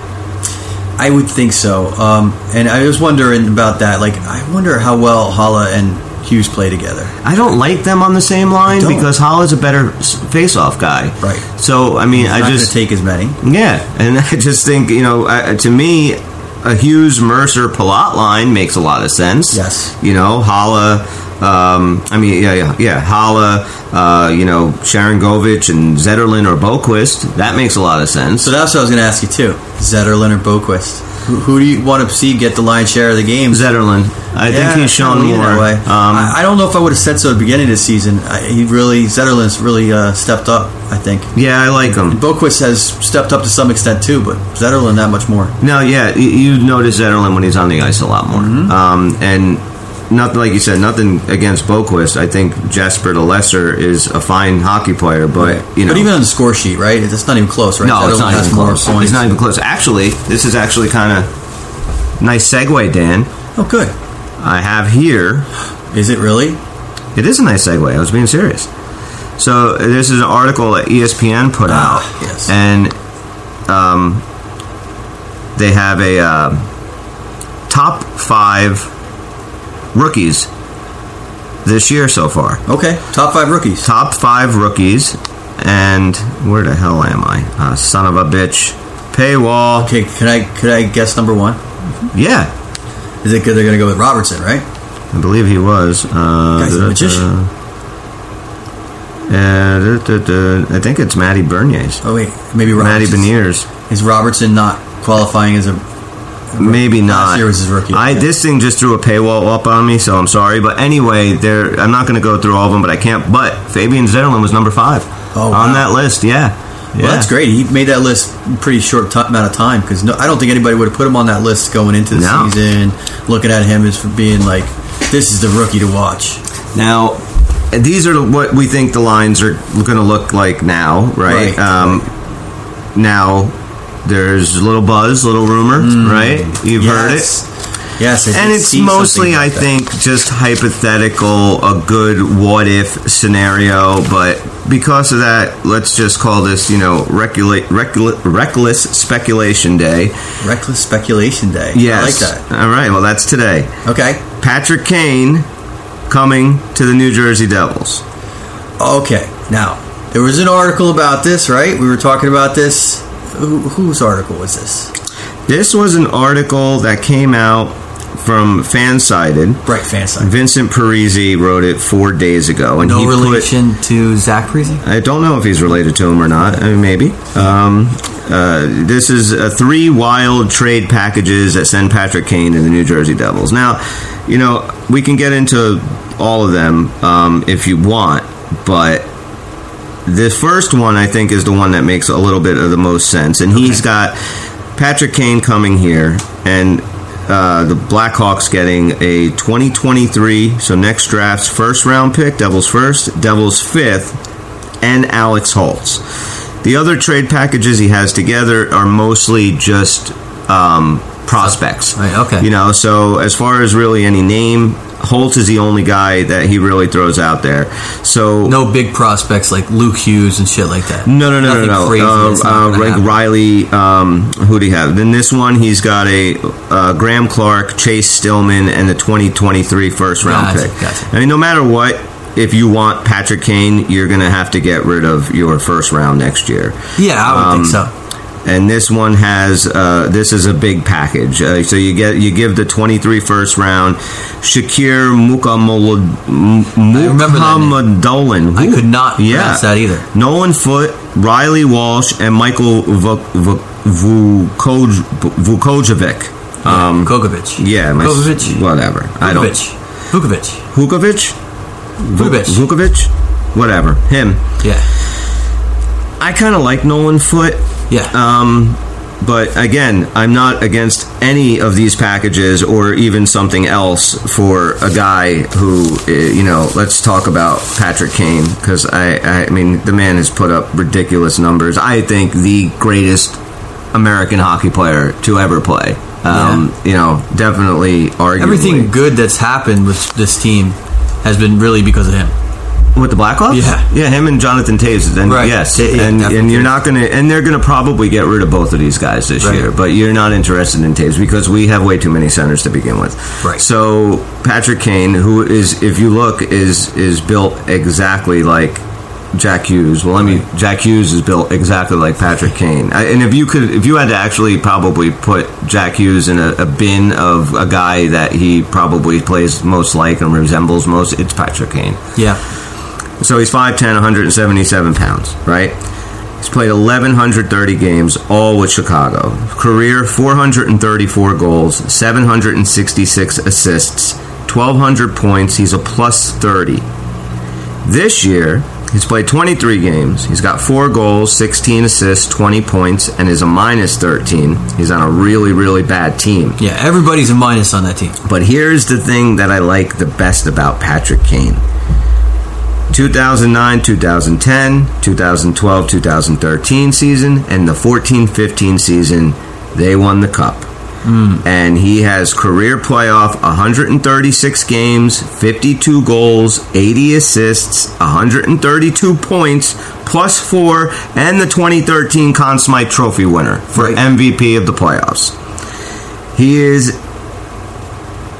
Speaker 3: I would think so. Um, and I was wondering about that. Like, I wonder how well Haula and Hughes play together.
Speaker 2: I don't like them on the same line because Haula's a better face-off guy.
Speaker 3: Right.
Speaker 2: So I mean,
Speaker 3: He's
Speaker 2: I just
Speaker 3: take as many.
Speaker 2: Yeah, and I just think you know, uh, to me, a Hughes Mercer Palat line makes a lot of sense.
Speaker 3: Yes.
Speaker 2: you know, Haula. Um, I mean, yeah, yeah, yeah. Haula, uh, you know, Sharangovich and Zetterlund or Boqvist. That makes a lot of sense.
Speaker 3: So that's what I was going to ask you too. Zetterlund or Boqvist? Who, who do you want to see get the lion's share of the games?
Speaker 2: Zetterlund, I
Speaker 3: Yeah,
Speaker 2: think he's shown more. Um,
Speaker 3: I, I don't know if I would have said so at the beginning of the season. I, he really Zetterlund's really uh, stepped up. I think
Speaker 2: yeah, I like him.
Speaker 3: Boqvist has stepped up to some extent too, but Zetterlund that much more.
Speaker 2: No, yeah, you, you notice Zetterlund when he's on the ice a lot more.
Speaker 3: Mm-hmm.
Speaker 2: Um, and nothing like you said, nothing against Boqvist. I think Jesper the Lesser is a fine hockey player, but you know,
Speaker 3: but even on the score sheet, right? It's not even close, right?
Speaker 2: no, it's not even close.
Speaker 3: points.
Speaker 2: It's not even close. Actually, this is actually kind of nice segue, Dan.
Speaker 3: Oh, good.
Speaker 2: I have here.
Speaker 3: Is it really?
Speaker 2: It is a nice segue. I was being serious. So this is an article that ESPN put
Speaker 3: Ah,
Speaker 2: out,
Speaker 3: yes.
Speaker 2: and um, they have a uh, top five rookies this year so far.
Speaker 3: Okay, top five rookies.
Speaker 2: Top five rookies, and where the hell am I? Uh, son of a bitch. Paywall.
Speaker 3: Okay, can I could I guess number one?
Speaker 2: Yeah,
Speaker 3: Is it good they're going to go with Robertson, right?
Speaker 2: I believe he was. Uh,
Speaker 3: Guy's a
Speaker 2: da- da-
Speaker 3: magician.
Speaker 2: Uh, da- da- da- I think it's Matty Beniers.
Speaker 3: Oh wait, maybe
Speaker 2: Matty
Speaker 3: Robertson.
Speaker 2: Beniers.
Speaker 3: Is Robertson not qualifying as a?
Speaker 2: Maybe not.
Speaker 3: Last year was his rookie.
Speaker 2: I this thing just threw a paywall up on me, so I'm sorry. But anyway, there I'm not going to go through all of them, but I can't. But Fabian Zetterlund was number five
Speaker 3: Oh,
Speaker 2: on
Speaker 3: wow.
Speaker 2: that list. Yeah, yeah.
Speaker 3: Well, that's great. He made that list in pretty short ti amount of time because no, I don't think anybody would have put him on that list going into the
Speaker 2: No.
Speaker 3: season. Looking at him as for being like, this is the rookie to watch.
Speaker 2: Now, these are what we think the lines are going to look like now, right?
Speaker 3: Right,
Speaker 2: um, Now, there's a little buzz, little rumor, right? You've
Speaker 3: Mm. Yes.
Speaker 2: heard
Speaker 3: it. Yes,
Speaker 2: and it's mostly,
Speaker 3: something
Speaker 2: I
Speaker 3: that.
Speaker 2: think, just hypothetical, a good what if scenario. But because of that, let's just call this, you know, recula- recula- reckless speculation day.
Speaker 3: Reckless speculation day.
Speaker 2: Yes.
Speaker 3: I like that.
Speaker 2: All right. Well, that's today.
Speaker 3: Okay.
Speaker 2: Patrick Kane coming to the New Jersey Devils.
Speaker 3: Okay. Now, there was an article about this, right? We were talking about this. Who, whose article was this?
Speaker 2: This was an article that came out from Fansided.
Speaker 3: Right, fan site.
Speaker 2: Vincent Parisi wrote it four days ago, and
Speaker 3: No
Speaker 2: he put.
Speaker 3: relation to Zach Parise?
Speaker 2: I don't know if he's related to him or not. I mean, maybe. Um, uh, this is uh, three wild trade packages that send Patrick Kane to the New Jersey Devils. Now, you know, we can get into all of them um, if you want, but the first one I think is the one that makes a little bit of the most sense, and he's got Patrick Kane coming here, and uh, the Blackhawks getting a 2023, so next draft's first round pick, Devils first, Devils fifth, and Alex Holtz. The other trade packages he has together are mostly just um, prospects.
Speaker 3: Right, okay.
Speaker 2: You know, so as far as really any name, Holtz is the only guy that he really throws out there. So
Speaker 3: No big prospects like Luke Hughes and shit like that.
Speaker 2: no, no, no,
Speaker 3: Nothing
Speaker 2: no, no.
Speaker 3: not
Speaker 2: Uh, uh, like. Riley, um, who do you have? Then this one, he's got a uh, Graeme Clarke, Chase Stillman, and the 2023 first round
Speaker 3: Gotcha,
Speaker 2: pick.
Speaker 3: gotcha.
Speaker 2: I mean, no matter what, if you want Patrick Kane, you're going to have to get rid of your first round next year.
Speaker 3: Yeah, I would
Speaker 2: Um,
Speaker 3: think so.
Speaker 2: And this one has uh, this is a big package. Uh, so you get you give the 23 first round, Shakir Mukamulad- M-
Speaker 3: remember that I could not yeah. pronounce that either.
Speaker 2: Nolan Foote, Riley Walsh, and Michael Vuk- Vuk- Vukoj- Vukojevic. Um,
Speaker 3: Kokovic.
Speaker 2: yeah, my,
Speaker 3: Kokovic.
Speaker 2: whatever. I don't.
Speaker 3: Vukovic.
Speaker 2: Vukovic?
Speaker 3: Vukovic. Vukovic.
Speaker 2: Vukovic? Whatever. Him.
Speaker 3: Yeah.
Speaker 2: I kind of like Nolan Foote.
Speaker 3: Yeah.
Speaker 2: Um, but again, I'm not against any of these packages or even something else for a guy who, uh, you know, let's talk about Patrick Kane because I, I mean, the man has put up ridiculous numbers. I think the greatest American hockey player to ever play. Um, You know, definitely, arguably.
Speaker 3: Everything good that's happened with this team has been really because of him.
Speaker 2: With the Blackhawks?
Speaker 3: Yeah.
Speaker 2: yeah, him and Jonathan Toews. And
Speaker 3: Right.
Speaker 2: yes,
Speaker 3: Yeah, yeah,
Speaker 2: and
Speaker 3: definitely.
Speaker 2: and you're not gonna, and they're gonna probably get rid of both of these guys this
Speaker 3: Right.
Speaker 2: year. But you're not interested in Toews because we have way too many centers to begin with.
Speaker 3: Right.
Speaker 2: So Patrick Kane, who is, if you look, is is built exactly like Jack Hughes. Well, I mean, Jack Hughes is built exactly like Patrick Kane. I, and if you could, if you had to actually probably put Jack Hughes in a, a bin of a guy that he probably plays most like and resembles most, it's Patrick Kane.
Speaker 3: Yeah.
Speaker 2: So he's 5'10", 177 pounds, right? He's played 1,130 games, all with Chicago. Career 434 goals, 766 assists, 1,200 points. He's a plus 30. This year, he's played 23 games. He's got four goals, 16 assists, 20 points, and is a minus 13. He's on a really, really bad team.
Speaker 3: Yeah. Everybody's a minus on that team.
Speaker 2: But here's the thing that I like the best about Patrick Kane 2009 2010, 2012 2013 season, and the 14 15 season, they won the cup. Hmm. And he has career playoff 136 games, 52 goals, 80 assists, 132 points, plus four, and the 2013 Conn Smythe Trophy winner for
Speaker 3: Right.
Speaker 2: MVP of the playoffs. He is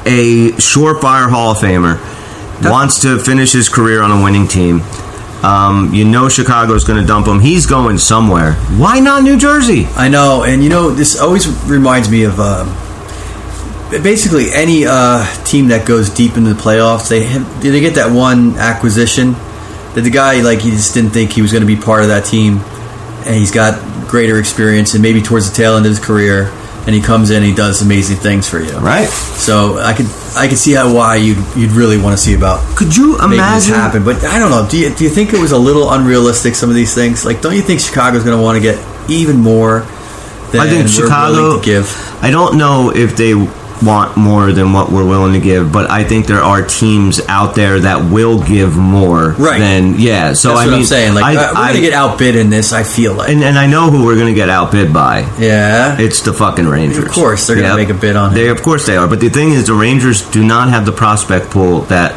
Speaker 2: a surefire Hall of Famer. Wants to finish his career on a winning team. Um, you know Chicago's going to dump him. He's going somewhere. Why not New Jersey?
Speaker 3: I know, and you know, this always reminds me of um, basically any uh, team that goes deep into the playoffs. They have, they get that one acquisition that the guy like he just didn't think he was going to be part of that team, and he's got greater experience and maybe towards the tail end of his career, and he comes in and he does amazing things for you.
Speaker 2: Right?
Speaker 3: So I could I could see how why you'd you'd really want to see about
Speaker 2: Could you
Speaker 3: making this
Speaker 2: imagine?
Speaker 3: happen. But I don't know. Do you, do you think it was a little unrealistic? Some of these things, like, don't you think Chicago's going to want to get even more? Than
Speaker 2: I think Chicago.
Speaker 3: give.
Speaker 2: I don't know if they want more than what we're willing to give, but I think there are teams out there that will give more
Speaker 3: Right.
Speaker 2: than yeah. So
Speaker 3: That's
Speaker 2: I
Speaker 3: what
Speaker 2: mean,
Speaker 3: I'm saying. Like
Speaker 2: I,
Speaker 3: uh, we're
Speaker 2: I-
Speaker 3: gonna get outbid in this. I feel like.
Speaker 2: and, and I know who we're going to get outbid by.
Speaker 3: yeah.
Speaker 2: It's the fucking Rangers.
Speaker 3: Of course, they're gonna make a bid on
Speaker 2: They,
Speaker 3: him.
Speaker 2: of course, they are. But the thing is, the Rangers do not have the prospect pool that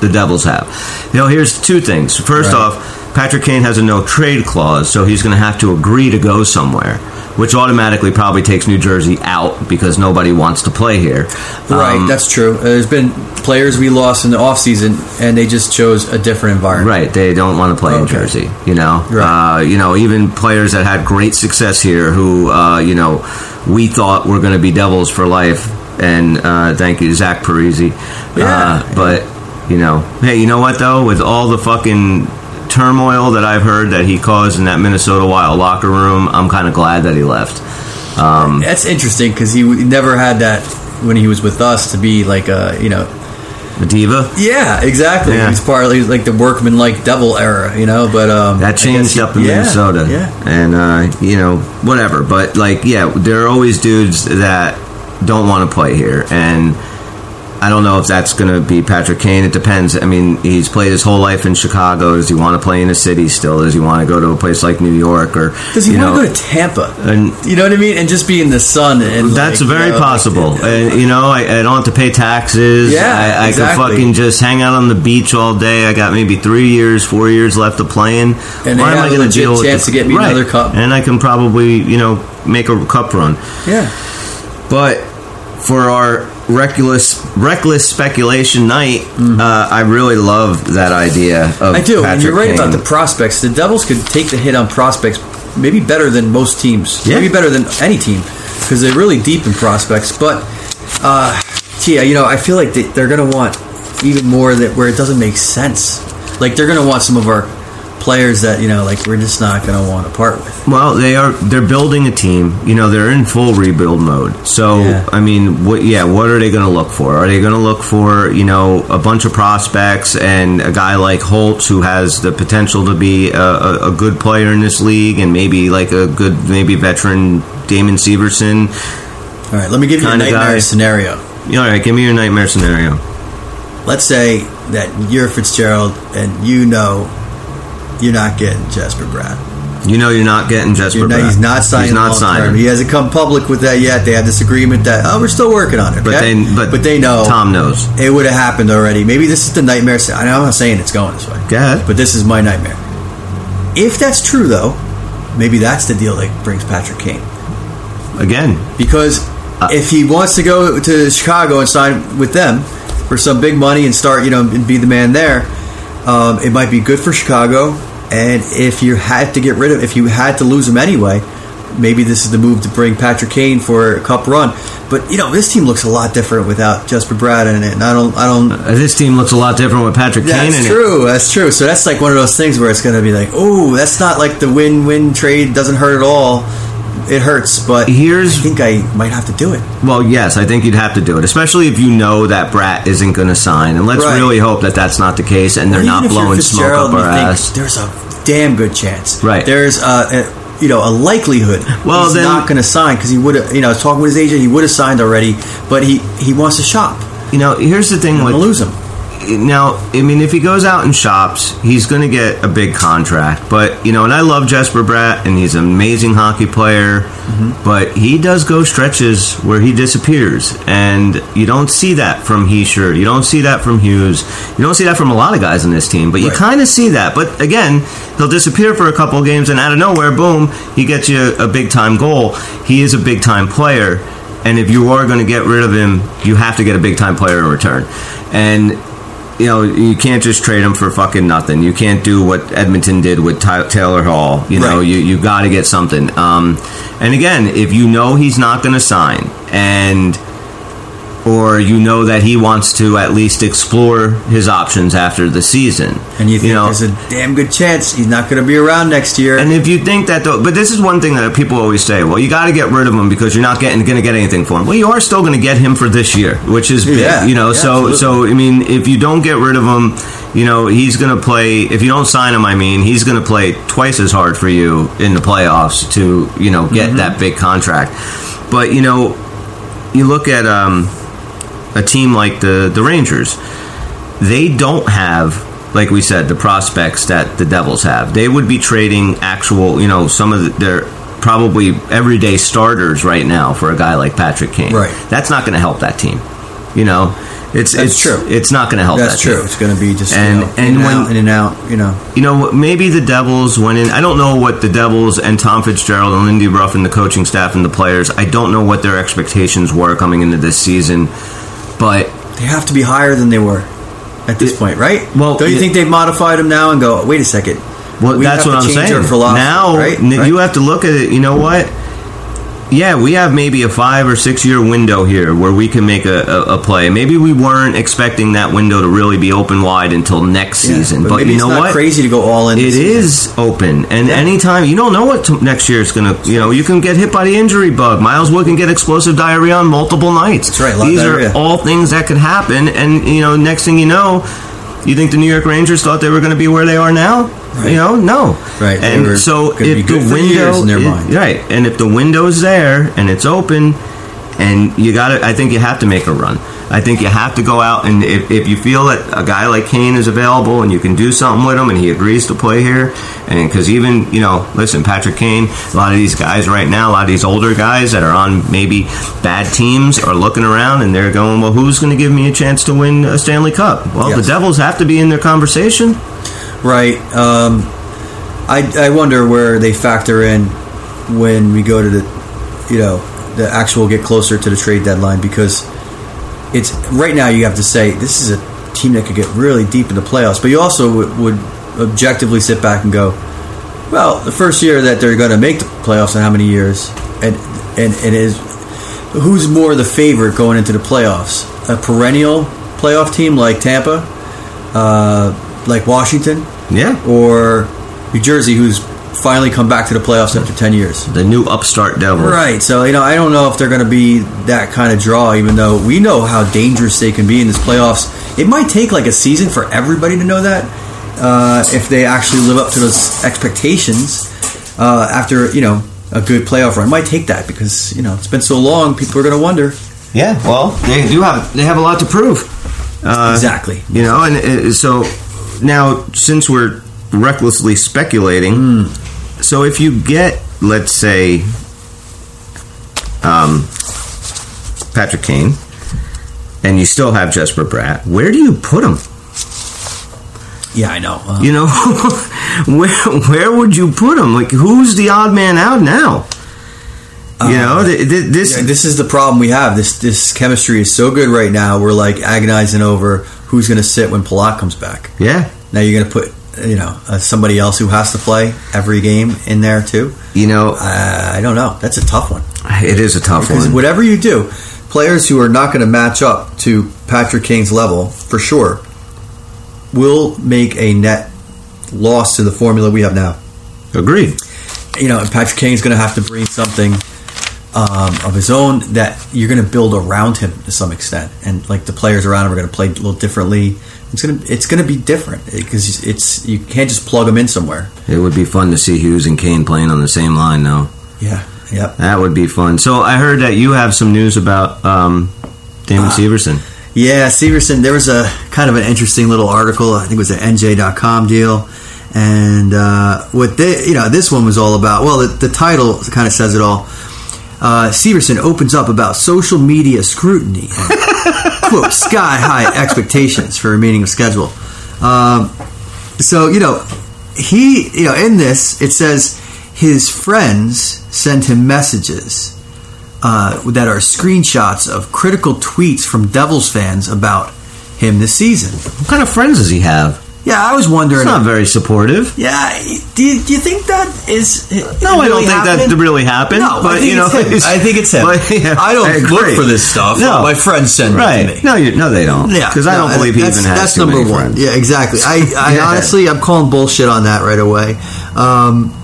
Speaker 2: the Devils have. You know, here's two things. First
Speaker 3: Right.
Speaker 2: off, Patrick Kane has a no trade clause, so he's going to have to agree to go somewhere, which automatically probably takes New Jersey out because nobody wants to play here.
Speaker 3: Right,
Speaker 2: Um,
Speaker 3: that's true. Uh, There's been players we lost in the offseason, and they just chose a different environment.
Speaker 2: Right, they don't want to play in Jersey. You know,
Speaker 3: Right.
Speaker 2: uh, you know, even players that had great success here, who uh, you know, we thought were going to be Devils for life. And uh, thank you, Zach Parise.
Speaker 3: Yeah.
Speaker 2: Uh, but you know, hey, you know what though? With all the fucking turmoil that I've heard that he caused in that Minnesota Wild locker room, I'm kind of glad that he left. Um,
Speaker 3: That's interesting because he never had that when he was with us to be like a you know
Speaker 2: the diva.
Speaker 3: yeah exactly
Speaker 2: Yeah.
Speaker 3: he was part of he was like the workman like devil era you know but um
Speaker 2: That changed
Speaker 3: guess-
Speaker 2: up in
Speaker 3: yeah,
Speaker 2: Minnesota.
Speaker 3: yeah
Speaker 2: And, uh, you know, whatever. But, like, yeah, there are always dudes that don't want to play here. And I don't know if that's going to be Patrick Kane. It depends. I mean, he's played his whole life in Chicago. Does he want to play in a city still? Does he want to go to a place like New York? Or
Speaker 3: does he
Speaker 2: you
Speaker 3: want
Speaker 2: know,
Speaker 3: to go to Tampa
Speaker 2: and-
Speaker 3: you know what I mean and just be in the sun and
Speaker 2: That's
Speaker 3: like, you
Speaker 2: very
Speaker 3: know,
Speaker 2: possible.
Speaker 3: uh,
Speaker 2: and, you know, I, I don't have to pay taxes.
Speaker 3: Yeah,
Speaker 2: I, I
Speaker 3: exactly.
Speaker 2: can fucking just hang out on the beach all day. I got maybe three years, four years left of playing.
Speaker 3: And
Speaker 2: Why am I
Speaker 3: a
Speaker 2: gonna deal with
Speaker 3: chance to get me
Speaker 2: Right.
Speaker 3: another cup.
Speaker 2: And I can probably, you know, make a cup run.
Speaker 3: yeah
Speaker 2: But for our reckless reckless speculation night, uh, I really love that idea of
Speaker 3: Mm-hmm. I do and you're right
Speaker 2: Kane.
Speaker 3: about the prospects the Devils could take the hit on prospects maybe better than most teams
Speaker 2: Yeah.
Speaker 3: maybe better than any team because they're really deep in prospects but uh Tia, you know I feel like they're gonna want even more that where it doesn't make sense like they're gonna want some of our players that you know like we're just not gonna want to part with
Speaker 2: Well, they are. They're building a team. You know, they're in full rebuild mode. So,
Speaker 3: Yeah.
Speaker 2: I mean, what? Yeah, what are they going to look for? Are they going to look for you know a bunch of prospects and a guy like Holtz who has the potential to be a, a, a good player in this league and maybe like a good maybe veteran Damon Severson?
Speaker 3: all right let me give you a nightmare
Speaker 2: guy.
Speaker 3: scenario
Speaker 2: all right, give me your nightmare scenario.
Speaker 3: let's say that you're Fitzgerald and you know you're not getting Jesper Bratt
Speaker 2: You know, you're not getting Jesper.
Speaker 3: You're not, he's not signing.
Speaker 2: He's not signing.
Speaker 3: He hasn't come public with that yet. They have this agreement that oh, we're still working on it.
Speaker 2: But they, but,
Speaker 3: they know
Speaker 2: Tom knows.
Speaker 3: it would have happened already. Maybe this is the nightmare. I know I'm not saying it's going this way,
Speaker 2: Go ahead.
Speaker 3: but this is my nightmare. If that's true, though, maybe that's the deal that brings Patrick Kane
Speaker 2: Again,
Speaker 3: because
Speaker 2: Uh,
Speaker 3: if he wants to go to Chicago and sign with them for some big money and start, you know, and be the man there, um, it might be good for Chicago. And if you had to get rid of, if you had to lose him anyway, maybe this is the move to bring Patrick Kane for a cup run. But you know, this team looks a lot different without Jesper Bratt in it. And I don't, I don't.
Speaker 2: uh, this team looks a lot different with Patrick Kane in
Speaker 3: That's
Speaker 2: it.
Speaker 3: true. That's true. So that's like one of those things where it's going to be like, oh, that's not like the win-win trade. Doesn't hurt at all. It hurts, but
Speaker 2: Here's-
Speaker 3: I think I might have to do it.
Speaker 2: Well, yes, I think you'd have to do it, especially if you know that Bratt isn't going to sign. And let's
Speaker 3: Right.
Speaker 2: really hope that that's not the case, and they're
Speaker 3: Even
Speaker 2: not blowing smoke up our ass.
Speaker 3: There's a damn good chance.
Speaker 2: Right.
Speaker 3: There's a, a you know a likelihood.
Speaker 2: Well,
Speaker 3: he's
Speaker 2: then-
Speaker 3: not going to sign because he would have. You know, I was talking with his agent. He would have signed already, but he he wants to shop.
Speaker 2: You know, here's the thing with
Speaker 3: lose him.
Speaker 2: Now. I mean, if he goes out and shops, he's going to get a big contract. But you know, and I love Jesper Bratt, and he's an amazing hockey player.
Speaker 3: Mm-hmm.
Speaker 2: But he does go stretches where he disappears, and you don't see that from Hischier. You don't see that from Hughes. You don't see that from a lot of guys in this team. But you
Speaker 3: Right.
Speaker 2: kind of see that. But again, he'll disappear for a couple of games, and out of nowhere, boom, he gets you a big time goal. He is a big time player. And if you are going to get rid of him, you have to get a big time player in return. And you know, you can't just trade him for fucking nothing. You can't do what Edmonton did with Ty- Taylor Hall. You know,
Speaker 3: Right.
Speaker 2: you you got to get something. Um, and again, if you know he's not going to sign, and or you know that he wants to at least explore his options after the season,
Speaker 3: And you think
Speaker 2: know,
Speaker 3: there's a damn good chance he's not going to be around next year.
Speaker 2: and if you think that, though, but this is one thing that people always say: well, you got to get rid of him because you're not getting going to get anything for him. Well, you are still going to get him for this year, which is big,
Speaker 3: Yeah,
Speaker 2: you know.
Speaker 3: yeah,
Speaker 2: so,
Speaker 3: absolutely.
Speaker 2: so I mean, if you don't get rid of him, you know, he's going to play. If you don't sign him, I mean, he's going to play twice as hard for you in the playoffs to you know get
Speaker 3: Mm-hmm.
Speaker 2: that big contract. But you know, you look at um, a team like the the Rangers, they don't have like we said the prospects that the Devils have. They would be trading actual, you know, some of the, their probably everyday starters right now for a guy like Patrick Kane.
Speaker 3: Right.
Speaker 2: That's not going to help that team. You know, it's
Speaker 3: That's
Speaker 2: it's
Speaker 3: true.
Speaker 2: It's not going to help.
Speaker 3: That's
Speaker 2: that
Speaker 3: true.
Speaker 2: Team.
Speaker 3: It's going to be just
Speaker 2: And-
Speaker 3: you know,
Speaker 2: and when-
Speaker 3: out, in and out. You know,
Speaker 2: You know, maybe the Devils went in. I don't know what the Devils and Tom Fitzgerald and Lindy Ruff and the coaching staff and the players. I don't know what their expectations were coming into this season, but
Speaker 3: they have to be higher than they were at this
Speaker 2: It-
Speaker 3: point, right?
Speaker 2: well,
Speaker 3: don't you
Speaker 2: it-
Speaker 3: think they've modified them now and go? Wait a second.
Speaker 2: Well,
Speaker 3: We
Speaker 2: that's what I'm saying. now,
Speaker 3: right?
Speaker 2: n-
Speaker 3: Right?
Speaker 2: you have to look at it. You know what? Yeah, we have maybe a five or six year window here where we can make a, a, a play. Maybe we weren't expecting that window to really be open wide until next
Speaker 3: Yeah,
Speaker 2: season. But,
Speaker 3: maybe
Speaker 2: you know what?
Speaker 3: crazy to go all in.
Speaker 2: It is open, and anytime you don't know what t- next year is going to. You know, you can get hit by the injury bug. Miles Wood can get explosive diarrhea on multiple nights.
Speaker 3: That's right,
Speaker 2: These
Speaker 3: diarrhea.
Speaker 2: are all things that could happen, and you know, next thing you know, you think the New York Rangers thought they were going to be where they are now? You know, no.
Speaker 3: Right,
Speaker 2: And
Speaker 3: were
Speaker 2: so if the window,
Speaker 3: in their mind.
Speaker 2: right, and if the window's there and it's open, and you got to, I think you have to make a run. I think you have to go out and if, if you feel that a guy like Kane is available and you can do something with him and he agrees to play here, and because even you know, listen, Patrick Kane, a lot of these guys right now, a lot of these older guys that are on maybe bad teams are looking around and they're going, well, who's going to give me a chance to win a Stanley Cup? Well,
Speaker 3: Yes.
Speaker 2: the Devils have to be in their conversation.
Speaker 3: Right. Um, I, I wonder where they factor in when we go to the, you know, the actual get closer to the trade deadline because it's right now you have to say this is a team that could get really deep in the playoffs, but you also would, would objectively sit back and go, well, the first year that they're going to make the playoffs in how many years, and and it is who's more the favorite going into the playoffs, a perennial playoff team like Tampa, uh, like Washington,
Speaker 2: Yeah.
Speaker 3: or New Jersey, who's finally come back to the playoffs after 10 years.
Speaker 2: The new upstart Devils.
Speaker 3: Right. So, you know, I don't know if they're going to be that kind of draw, even though we know how dangerous they can be in this playoffs. It might take like a season for everybody to know that uh, if they actually live up to those expectations uh, after, you know, a good playoff run. It might take that because, you know, it's been so long, people are going to wonder.
Speaker 2: Yeah, well, they do have they have a lot to prove. Uh,
Speaker 3: Exactly.
Speaker 2: You know, and uh, so now since we're recklessly speculating, so if you get, let's say, um, Patrick Kane, and you still have Jesper Bratt, where do you put him?
Speaker 3: Yeah, I know. Uh,
Speaker 2: You know, where where would you put him? Like, who's the odd man out now? You know, th- th- this
Speaker 3: Yeah, this is the problem we have. This this chemistry is so good right now. We're like agonizing over who's going to sit when Palat comes back.
Speaker 2: yeah.
Speaker 3: Now you're going to put you know uh, somebody else who has to play every game in there too.
Speaker 2: You know,
Speaker 3: Uh, I don't know. That's a tough one
Speaker 2: it is a tough
Speaker 3: because
Speaker 2: one.
Speaker 3: whatever you do, players who are not going to match up to Patrick Kane's level for sure will make a net loss to the formula we have now.
Speaker 2: Agreed.
Speaker 3: you know, Patrick Kane's going to have to bring something um, of his own that you're going to build around him to some extent, and like the players around him are going to play a little differently. It's gonna it's gonna be different because it's you can't just plug him in somewhere.
Speaker 2: It would be fun to see Hughes and Kane playing on the same line now.
Speaker 3: Yeah, yep.
Speaker 2: That would be fun. So I heard that you have some news about um, Damon
Speaker 3: Uh,
Speaker 2: Severson.
Speaker 3: Yeah, Severson. There was a kind of an interesting little article. I think it was an NJ.com deal, and uh, what they, you know, this one was all about. Well, the, the title kind of says it all. Uh, Severson opens up about social media scrutiny and quote sky high expectations for remaining of schedule. Um, so you know, he, you know, in this it says his friends send him messages uh, that are screenshots of critical tweets from Devils fans about him this season.
Speaker 2: What kind of friends does he have?
Speaker 3: Yeah, I was wondering.
Speaker 2: It's not very supportive.
Speaker 3: yeah, do you, do you think that is?
Speaker 2: No, I don't think that really happened.
Speaker 3: No,
Speaker 2: but
Speaker 3: I think
Speaker 2: you know,
Speaker 3: it's I think it's him.
Speaker 2: but, yeah,
Speaker 3: I don't look for this stuff.
Speaker 2: No,
Speaker 3: My friends send it to
Speaker 2: right?
Speaker 3: me.
Speaker 2: No, you, no, they don't.
Speaker 3: Yeah,
Speaker 2: because I don't believe he
Speaker 3: that's,
Speaker 2: even has
Speaker 3: That's
Speaker 2: too
Speaker 3: number
Speaker 2: many
Speaker 3: one.
Speaker 2: friends.
Speaker 3: Yeah, exactly. I, I
Speaker 2: Yeah.
Speaker 3: honestly, I'm calling bullshit on that right away. Um,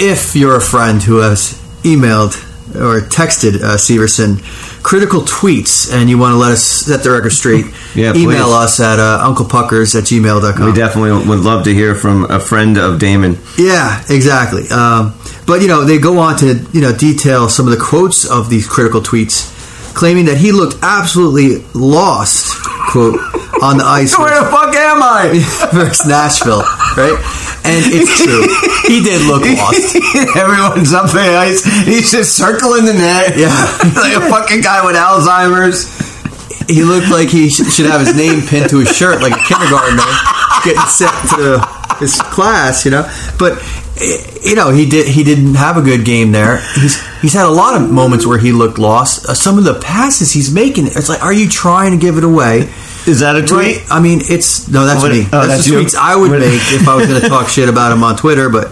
Speaker 3: if you're a friend who has emailed or texted uh, Severson critical tweets and you want to let us set the record straight,
Speaker 2: Yeah,
Speaker 3: email
Speaker 2: please.
Speaker 3: us at uh, unclepuckers at gmail.com.
Speaker 2: We definitely would love to hear from a friend of Damon.
Speaker 3: Yeah, exactly. Um, but you know, they go on to you know detail some of the quotes of these critical tweets. claiming that he looked absolutely lost, quote, on the ice
Speaker 2: Where the fuck am I?
Speaker 3: versus Nashville, right? And it's true. He did look lost.
Speaker 2: Everyone's up the ice. He's just circling the net.
Speaker 3: Yeah.
Speaker 2: like a fucking guy with Alzheimer's.
Speaker 3: He looked like he sh- should have his name pinned to his shirt, like a kindergartner getting sent to his class, you know. But eh, you know, he did. He didn't have a good game there. He's he's had a lot of moments where he looked lost. Uh, some of the passes he's making, it's like, are you trying to give it away?
Speaker 2: Is that a tweet?
Speaker 3: Right? I mean, it's no, that's
Speaker 2: What-
Speaker 3: me.
Speaker 2: oh,
Speaker 3: that's,
Speaker 2: that's
Speaker 3: the
Speaker 2: you?
Speaker 3: tweets I would make if I was going to talk shit about him on Twitter. But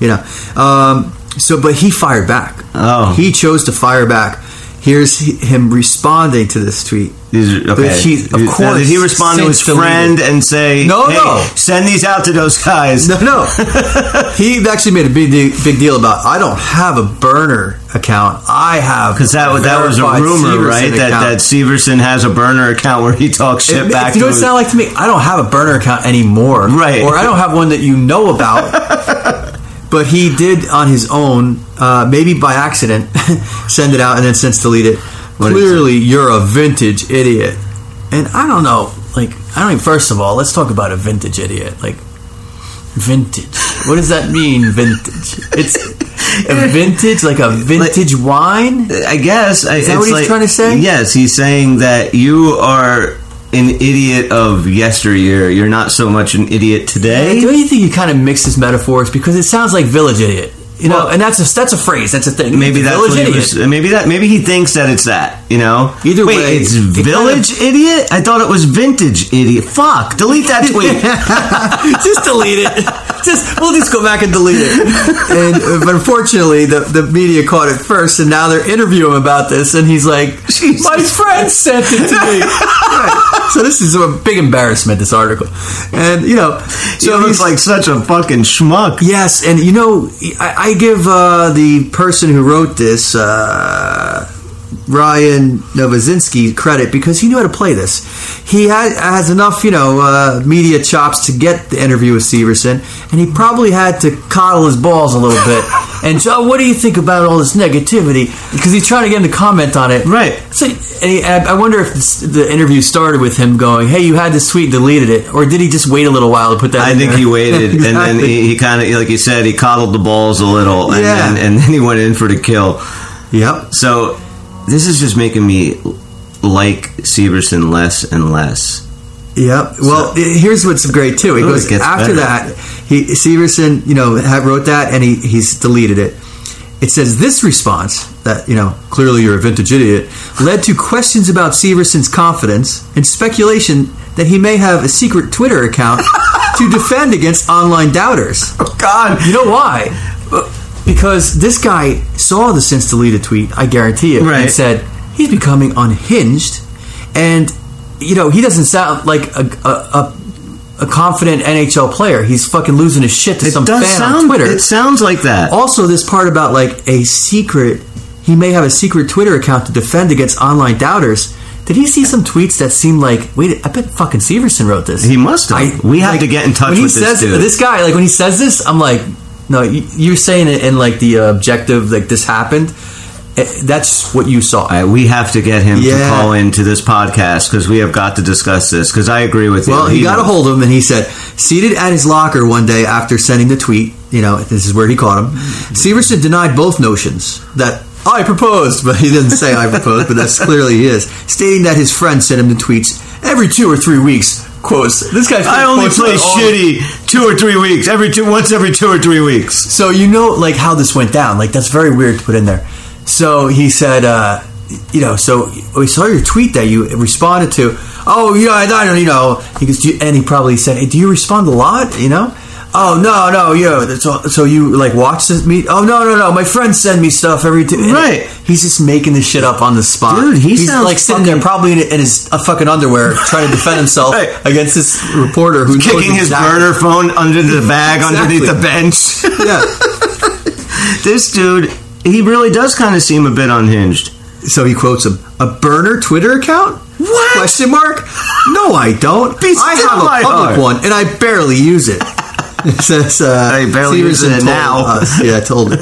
Speaker 3: you know, um, so but he fired back.
Speaker 2: Oh.
Speaker 3: he chose to fire back. Here's him responding to this tweet.
Speaker 2: These are- okay.
Speaker 3: He- of
Speaker 2: Now,
Speaker 3: course,
Speaker 2: did he respond to his
Speaker 3: deleted.
Speaker 2: friend and say,
Speaker 3: No,
Speaker 2: hey,
Speaker 3: no.
Speaker 2: send these out to those guys"?
Speaker 3: No, no. he actually made a big big deal about. I don't have a burner account. I have
Speaker 2: Because that was that was a rumor,
Speaker 3: Severson
Speaker 2: right? That
Speaker 3: account.
Speaker 2: that Severson has a burner account where he talks shit
Speaker 3: It-
Speaker 2: back
Speaker 3: you know
Speaker 2: to
Speaker 3: what it sound like to me? I don't have a burner account anymore,
Speaker 2: Right.
Speaker 3: Or I don't have one that you know about. but he did on his own, uh, maybe by accident, send it out and then since delete it.
Speaker 2: What
Speaker 3: Clearly, you're a vintage idiot, and I don't know. Like, I don't. Even, first of all, let's talk about a vintage idiot. Like, vintage. What does that mean? Vintage. It's a vintage, like a vintage wine.
Speaker 2: I guess
Speaker 3: Is that what he's
Speaker 2: like-
Speaker 3: trying to say?
Speaker 2: Yes, he's saying that you are an idiot of yesteryear. You're not so much an idiot today.
Speaker 3: Don't you think he kind of mixes metaphors because it sounds like village idiot, you know?
Speaker 2: Well-
Speaker 3: and that's a that's a phrase, that's a thing.
Speaker 2: Maybe that's
Speaker 3: village idiot.
Speaker 2: was. Maybe that. Maybe he thinks that it's that. You know.
Speaker 3: Either
Speaker 2: Wait,
Speaker 3: way,
Speaker 2: it's
Speaker 3: it kind
Speaker 2: village idiot. I thought it was vintage idiot. Fuck. Delete that tweet.
Speaker 3: just delete it. Just we'll just go back and delete it. And uh, but unfortunately, the the media caught it first, and now they're interviewing him about this, and he's like,
Speaker 2: Jesus.
Speaker 3: "My friend sent it to me." Right. So this is a big embarrassment. This article, and you know,
Speaker 2: he
Speaker 3: so
Speaker 2: looks
Speaker 3: he's-
Speaker 2: like such a fucking schmuck.
Speaker 3: Yes, and you know, I, I give uh, the person who wrote this, uh, Ryan Novozinsky, credit because he knew how to play this. He had, has enough, you know, uh, media chops to get the interview with Severson, and he probably had to coddle his balls a little bit. And Joe, what do you think about all this negativity? Because he's trying to get him to comment on it.
Speaker 2: Right.
Speaker 3: So, and he, I I wonder if this, the interview started with him going, "Hey, you had this tweet, deleted it," or did he just wait a little while to put that?
Speaker 2: I
Speaker 3: in
Speaker 2: think
Speaker 3: there?
Speaker 2: he waited, and then he, he kind of, like you said, he coddled the balls a little, and,
Speaker 3: Yeah.
Speaker 2: then, and then he went in for the kill.
Speaker 3: Yep.
Speaker 2: So this is just making me like Severson less and less.
Speaker 3: Yep. Well, i- here's what's great too. It goes
Speaker 2: it
Speaker 3: after
Speaker 2: better.
Speaker 3: that. He Severson, you know, wrote that and he he's deleted it. It says this response that you know clearly you're a vintage idiot led to questions about Severson's confidence and speculation that he may have a secret Twitter account to defend against online doubters.
Speaker 2: Oh God!
Speaker 3: You know why? Uh, Because this guy saw the since deleted tweet, I guarantee it,
Speaker 2: Right.
Speaker 3: and said he's becoming unhinged, and you know he doesn't sound like a a, a, a confident NHL player. He's fucking losing his shit to
Speaker 2: It
Speaker 3: some fan
Speaker 2: sound.
Speaker 3: on Twitter.
Speaker 2: It sounds like that.
Speaker 3: also, this part about like a secret, he may have a secret Twitter account to defend against online doubters. Did he see some tweets that seemed like, wait, I bet fucking Severson wrote this.
Speaker 2: He must have. We have to get in touch
Speaker 3: when he
Speaker 2: with this
Speaker 3: says,
Speaker 2: dude.
Speaker 3: This guy, like when he says this, I'm like, no, you- you're saying it in like the objective, like this happened. Eh, That's what you saw.
Speaker 2: Right, we have to get him to call into this podcast because we have got to discuss this. Because I agree with you.
Speaker 3: Well, he got a hold of him and he said, seated at his locker one day after sending the tweet, you know, this is where he caught him. Severson denied both notions that I proposed, but he didn't say I proposed, but that's clearly he is, stating that his friend sent him the tweets every two or three weeks. Quotes. This guy's
Speaker 2: I only play shitty two or three weeks. Every two, once every two or three weeks.
Speaker 3: So you know, like how this went down. Like that's very weird to put in there. So he said, uh, you know, so we saw your tweet that you responded to. Oh yeah, I don't, you know. He goes, and he probably said, hey, "Do you respond a lot?" You know. Oh no, no, yeah. So, so you like watch this meet? Oh no, no, no. My friends send me stuff every two.
Speaker 2: Right.
Speaker 3: He's just making this shit up on the spot.
Speaker 2: Dude, he
Speaker 3: he's
Speaker 2: sounds
Speaker 3: like sitting there, probably in, in his uh, fucking underwear, trying to defend himself
Speaker 2: Right.
Speaker 3: against this reporter who's
Speaker 2: Kicking his burner phone under the bag
Speaker 3: Exactly.
Speaker 2: underneath the bench.
Speaker 3: Yeah.
Speaker 2: this dude, he really does kind of seem a bit unhinged.
Speaker 3: So he quotes him: "A burner Twitter account?
Speaker 2: What?
Speaker 3: Question mark? No, I don't. I have a public
Speaker 2: are.
Speaker 3: one, and I barely use it." It says uh,
Speaker 2: I barely use it now.
Speaker 3: us- yeah, I told it.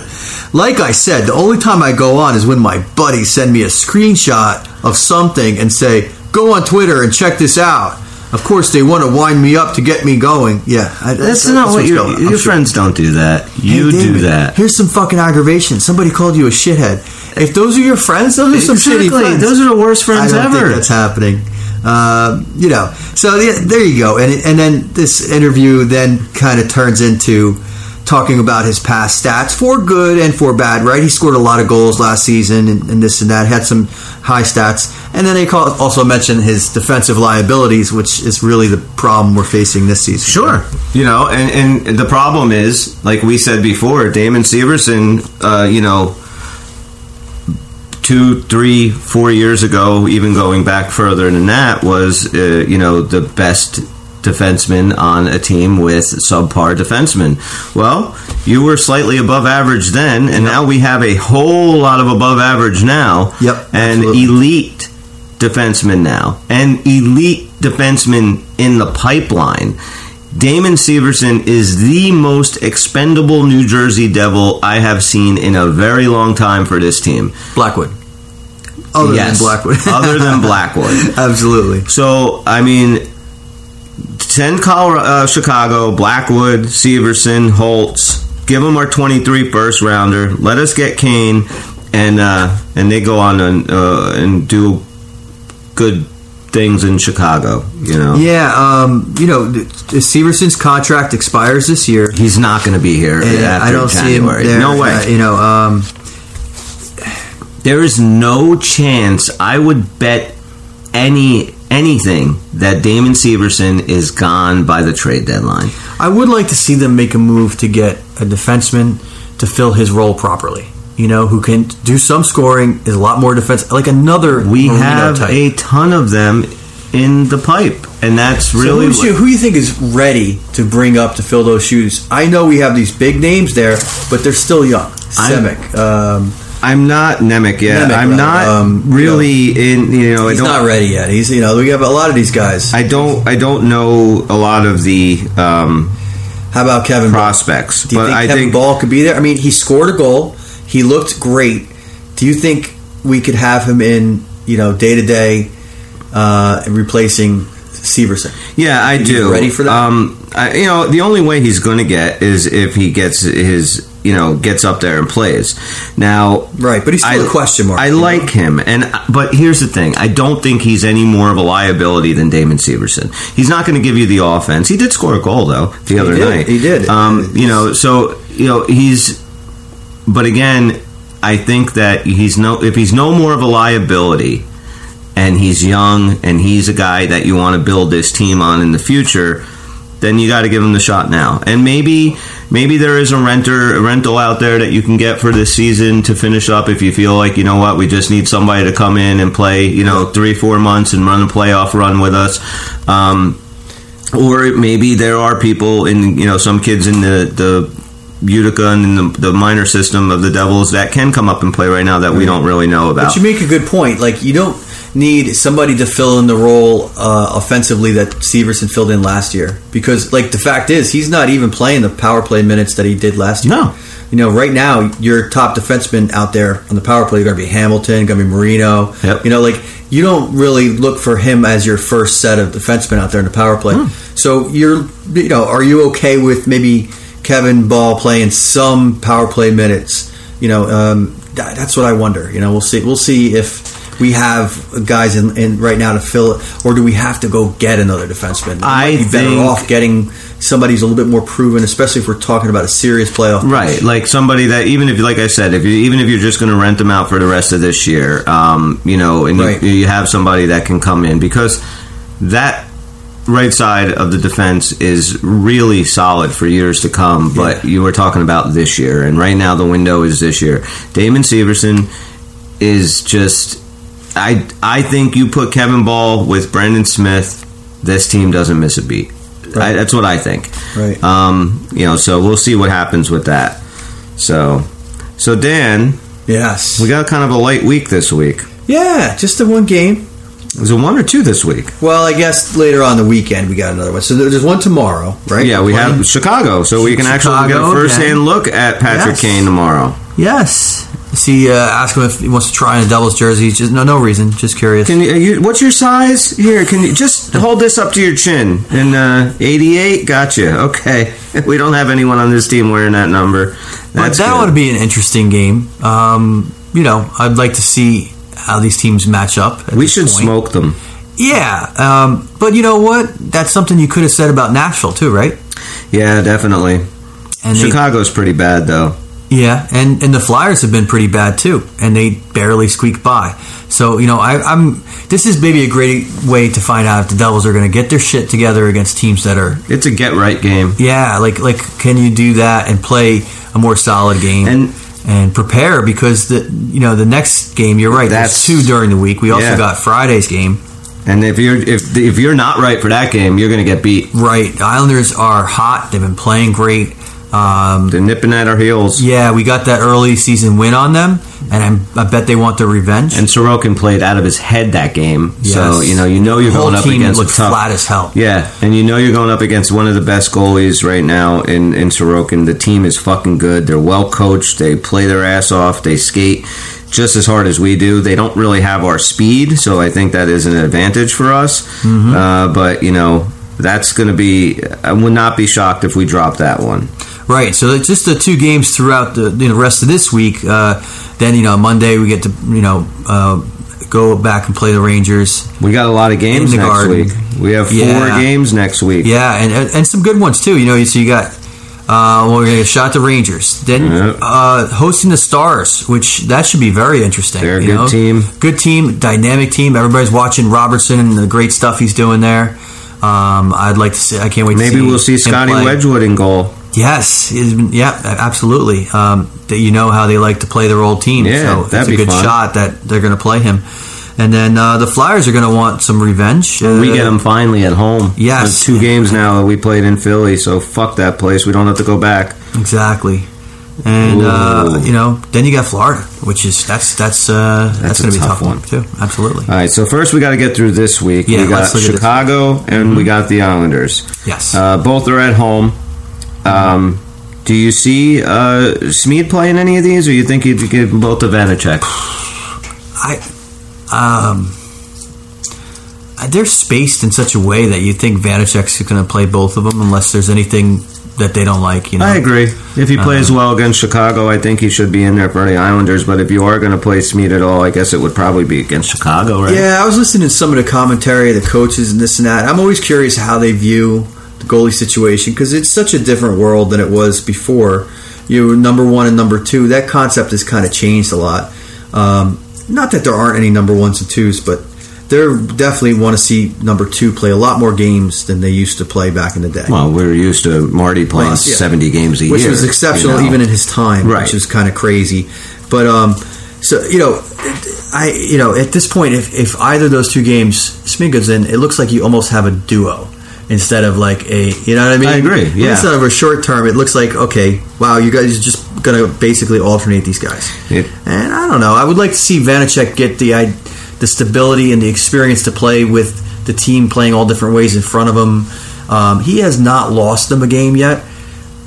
Speaker 3: like I said, the only time I go on is when my buddies send me a screenshot of something and say, "Go on Twitter and check this out." Of course, they want to wind me up to get me going. Yeah, I,
Speaker 2: That's, not what
Speaker 3: what's
Speaker 2: your,
Speaker 3: going.
Speaker 2: Your
Speaker 3: sure.
Speaker 2: friends don't do that.
Speaker 3: Hey,
Speaker 2: You do that.
Speaker 3: Here's some fucking aggravation. Somebody called you a shithead. If those are your friends, those are some shitty friends.
Speaker 2: Those are the worst friends
Speaker 3: I don't
Speaker 2: ever.
Speaker 3: think that's happening. Um, you know, so there you go. And and then this interview then kind of turns into talking about his past stats for good and for bad. Right? He scored a lot of goals last season and, and this and that. Had some high stats. And then they call, also mention his defensive liabilities, which is really the problem we're facing this season.
Speaker 2: Sure. You know, and, and the problem is, like we said before, Damon Severson, uh, you know, two, three, four years ago, even going back further than that, was, uh, you know, the best defenseman on a team with subpar defensemen. Well, you were slightly above average then, and now we have a whole lot of above average now.
Speaker 3: Yep,
Speaker 2: And
Speaker 3: absolutely.
Speaker 2: elite defensemen now, and elite defensemen in the pipeline. Damon Severson is the most expendable New Jersey Devil I have seen in a very long time for this team.
Speaker 3: Blackwood. Other
Speaker 2: Yes.
Speaker 3: than Blackwood.
Speaker 2: Other than Blackwood.
Speaker 3: Absolutely.
Speaker 2: So, I mean, send Colorado, uh, Chicago, Blackwood, Severson, Holtz. Give them our 23 first rounder. Let us get Kane, and uh, and they go on and uh, and do good things in Chicago. You know,
Speaker 3: Yeah, um, you know, Severson's contract expires this year.
Speaker 2: he's not going to be here.
Speaker 3: I don't see him
Speaker 2: January.
Speaker 3: there.
Speaker 2: No way.
Speaker 3: uh, you know, um,
Speaker 2: there is no chance I would bet any anything that Damon Severson is gone by the trade deadline.
Speaker 3: I would like to see them make a move to get a defenseman to fill his role properly. You know, who can do some scoring, is a lot more defense, like another.
Speaker 2: We
Speaker 3: Marino
Speaker 2: have
Speaker 3: type.
Speaker 2: a ton of them in the pipe, and that's
Speaker 3: So
Speaker 2: really
Speaker 3: who's you, who you think is ready to bring up to fill those shoes? I know we have these big names there, but they're still young.
Speaker 2: I'm-
Speaker 3: Semic, um,
Speaker 2: I'm not Nemec yet.
Speaker 3: Nemec,
Speaker 2: I'm
Speaker 3: rather.
Speaker 2: not
Speaker 3: Um, you
Speaker 2: really in. You know, I
Speaker 3: he's
Speaker 2: don't.
Speaker 3: not ready yet. He's you know we have a lot of these guys.
Speaker 2: I don't. I don't know a lot of the um,
Speaker 3: How about Kevin? Bahl?
Speaker 2: prospects,
Speaker 3: Do you
Speaker 2: but
Speaker 3: think
Speaker 2: I
Speaker 3: Kevin
Speaker 2: think
Speaker 3: Bahl could be there? I mean, he scored a goal. He looked great. Do you think we could have him in, you know, day to day, replacing Severson?
Speaker 2: Yeah, I
Speaker 3: You
Speaker 2: do.
Speaker 3: ready for that?
Speaker 2: Um, I, you know, the only way he's going to get is if he gets his, you know, gets up there and plays. Now,
Speaker 3: Right, but he's still a question mark,
Speaker 2: I
Speaker 3: you know?
Speaker 2: like him, and but here's the thing: I don't think he's any more of a liability than Damon Severson. He's not going to give you the offense. He did score a goal though the other
Speaker 3: did,
Speaker 2: night.
Speaker 3: he did.
Speaker 2: Um, you know, so you know he's, but again, I think that he's no if he's no more of a liability and he's young and he's a guy that you want to build this team on in the future, then you got to give him the shot now. And maybe maybe there is a renter a rental out there that you can get for this season to finish up if you feel like you know what we just need somebody to come in and play you know three four months and run a playoff run with us. Um, or maybe there are people in you know some kids in the the Utica and in the, the minor system of the Devils that can come up and play right now that we don't really know about.
Speaker 3: But you make a good point. Like you don't need somebody to fill in the role uh, offensively that Severson filled in last year because, like, the fact is he's not even playing the power play minutes that he did last year.
Speaker 2: No.
Speaker 3: You know, right now your top defensemen out there on the power play are going to be Hamilton, going to be Marino.
Speaker 2: Yep.
Speaker 3: You know, like you don't really look for him as your first set of defensemen out there in the power play.
Speaker 2: Hmm.
Speaker 3: So you're, you know, are you okay with maybe Kevin Bahl playing some power play minutes? You know, um, that, that's what I wonder. You know, we'll see. We'll see if we have guys in, in right now to fill it, or do we have to go get another defenseman? We
Speaker 2: I
Speaker 3: might be better off getting somebody who's a little bit more proven, especially if we're talking about a serious playoff.
Speaker 2: Right, like somebody that even if, like I said, if you even if you're just going to rent them out for the rest of this year, um, you know, and
Speaker 3: Right.
Speaker 2: you, you have somebody that can come in because that right side of the defense is really solid for years to come. But you were talking about this year, and right now the window is this year. Damon Severson is just. I I think you put Kevin Bahl with Brendan Smith, this team doesn't miss a beat. I, that's what I think.
Speaker 3: Right.
Speaker 2: Um, you know, so we'll see what happens with that. So, so Dan,
Speaker 3: Yes.
Speaker 2: we got kind of a light week this week.
Speaker 3: yeah, just the one game.
Speaker 2: Was it one or two this week?
Speaker 3: Well, I guess later on the weekend we got another one. So there's one tomorrow, right?
Speaker 2: Yeah, we have Chicago, so we can actually get a first-hand
Speaker 3: okay.
Speaker 2: look at Patrick
Speaker 3: Yes.
Speaker 2: Kane tomorrow.
Speaker 3: Yes. See, uh, ask him if he wants to try in a Devils jersey. Just no, no reason. Just curious.
Speaker 2: Can you, you? What's your size? Here, can you just hold this up to your chin? In uh, 88, gotcha. Okay, we don't have anyone on this team wearing that number.
Speaker 3: But that
Speaker 2: good.
Speaker 3: would be an interesting game. Um, you know, I'd like to see how these teams match up.
Speaker 2: We should
Speaker 3: point.
Speaker 2: smoke them.
Speaker 3: Yeah, um, but you know what? That's something you could have said about Nashville too, right?
Speaker 2: Yeah, definitely.
Speaker 3: And they-
Speaker 2: Chicago's pretty bad though.
Speaker 3: Yeah, and and the Flyers have been pretty bad too, and they barely squeaked by. So you know, I, I'm. This is maybe a great way to find out if the Devils are going to get their shit together against teams that are.
Speaker 2: It's a get right game.
Speaker 3: Yeah, like like can you do that and play a more solid game
Speaker 2: And-
Speaker 3: and prepare because the you know the next game you're right.
Speaker 2: That's-
Speaker 3: There's two during the week. We also
Speaker 2: Yeah.
Speaker 3: got Friday's game.
Speaker 2: And if you're if if you're not right for that game, you're going to get beat.
Speaker 3: Right, the Islanders are hot. They've been playing great. Um,
Speaker 2: They're nipping at our heels.
Speaker 3: yeah, we got that early season win on them, and I'm, I bet they want their revenge.
Speaker 2: And Sorokin played out of his head that game, so you know you know you're going up against
Speaker 3: looked
Speaker 2: tough.
Speaker 3: flat as hell.
Speaker 2: Yeah, and you know you're going up against one of the best goalies right now in in Sorokin. The team is fucking good. They're well coached. They play their ass off. They skate just as hard as we do. They don't really have our speed, so I think that is an advantage for us.
Speaker 3: Mm-hmm.
Speaker 2: Uh, but you know that's going to be. I would not be shocked if we drop that one.
Speaker 3: Right. So it's just the two games throughout the you know, rest of this week. Uh, then you know Monday we get to you know uh, go back and play the Rangers.
Speaker 2: We got a lot of games next
Speaker 3: Garden.
Speaker 2: week. We have four
Speaker 3: Yeah.
Speaker 2: games next week.
Speaker 3: Yeah, and and and some good ones too. You know, so you got. Uh, well, we're gonna shot the Rangers. Then
Speaker 2: Yeah.
Speaker 3: uh, hosting the Stars, which that should be very interesting.
Speaker 2: They're a good
Speaker 3: know?
Speaker 2: team.
Speaker 3: Good team, dynamic team. Everybody's watching Robertson and the great stuff he's doing there. Um, I'd like to see. I can't wait.
Speaker 2: Maybe
Speaker 3: to see
Speaker 2: we'll see Scotty. Wedgewood in goal.
Speaker 3: Yes, been, yeah, absolutely. Um, that you know how they like to play their old team,
Speaker 2: Yeah,
Speaker 3: so it's a good
Speaker 2: fun.
Speaker 3: shot that they're going to play him. And then uh, the Flyers are going to want some revenge.
Speaker 2: we
Speaker 3: Uh,
Speaker 2: get them finally at home.
Speaker 3: yes.
Speaker 2: There's two games now that we played in Philly, so fuck that place. We don't have to go back.
Speaker 3: exactly. And uh, you know, then you got Florida, which is that's that's uh, that's,
Speaker 2: That's
Speaker 3: going to be a
Speaker 2: tough
Speaker 3: tough one. too. Absolutely.
Speaker 2: All right, so first we got to get through this week.
Speaker 3: Yeah,
Speaker 2: we got
Speaker 3: let's look at this.
Speaker 2: Chicago and we got the Islanders.
Speaker 3: Yes.
Speaker 2: Uh, both are at home. Um, do you see uh, Schmid playing any of these, or you think he'd give them both to Vanecek?
Speaker 3: I um. They're spaced in such a way that you think Vanecek's going to play both of them unless there's anything that they don't like. You know,
Speaker 2: I agree. If he plays well against Chicago, I think he should be in there for the Islanders. But if you are going to play Schmid at all, I guess it would probably be against Chicago, right?
Speaker 3: Yeah, I was listening to some of the commentary, the coaches, and this and that. I'm always curious how they view the goalie situation because it's such a different world than it was before. You were number one and number two. That concept has kind of changed a lot. Um, not that there aren't any number ones and twos, but they definitely want to see number two play a lot more games than they used to play back in the day.
Speaker 2: Well, we're used to Marty playing
Speaker 3: yeah.
Speaker 2: 70 games a
Speaker 3: which
Speaker 2: year.
Speaker 3: Which was exceptional
Speaker 2: you know.
Speaker 3: even in his time,
Speaker 2: Right.
Speaker 3: which is kind of crazy. But um, so you know, I you know at this point, if if either of those two games Smith goes in, it looks like you almost have a duo instead of like a you know what I mean.
Speaker 2: I agree, yeah.
Speaker 3: Instead of a short term, it looks like okay, wow, you guys are just gonna basically alternate these guys.
Speaker 2: It-
Speaker 3: and I don't know. I would like to see Vanecek get the I, the stability and the experience to play with the team playing all different ways in front of him. Um, he has not lost them a game yet.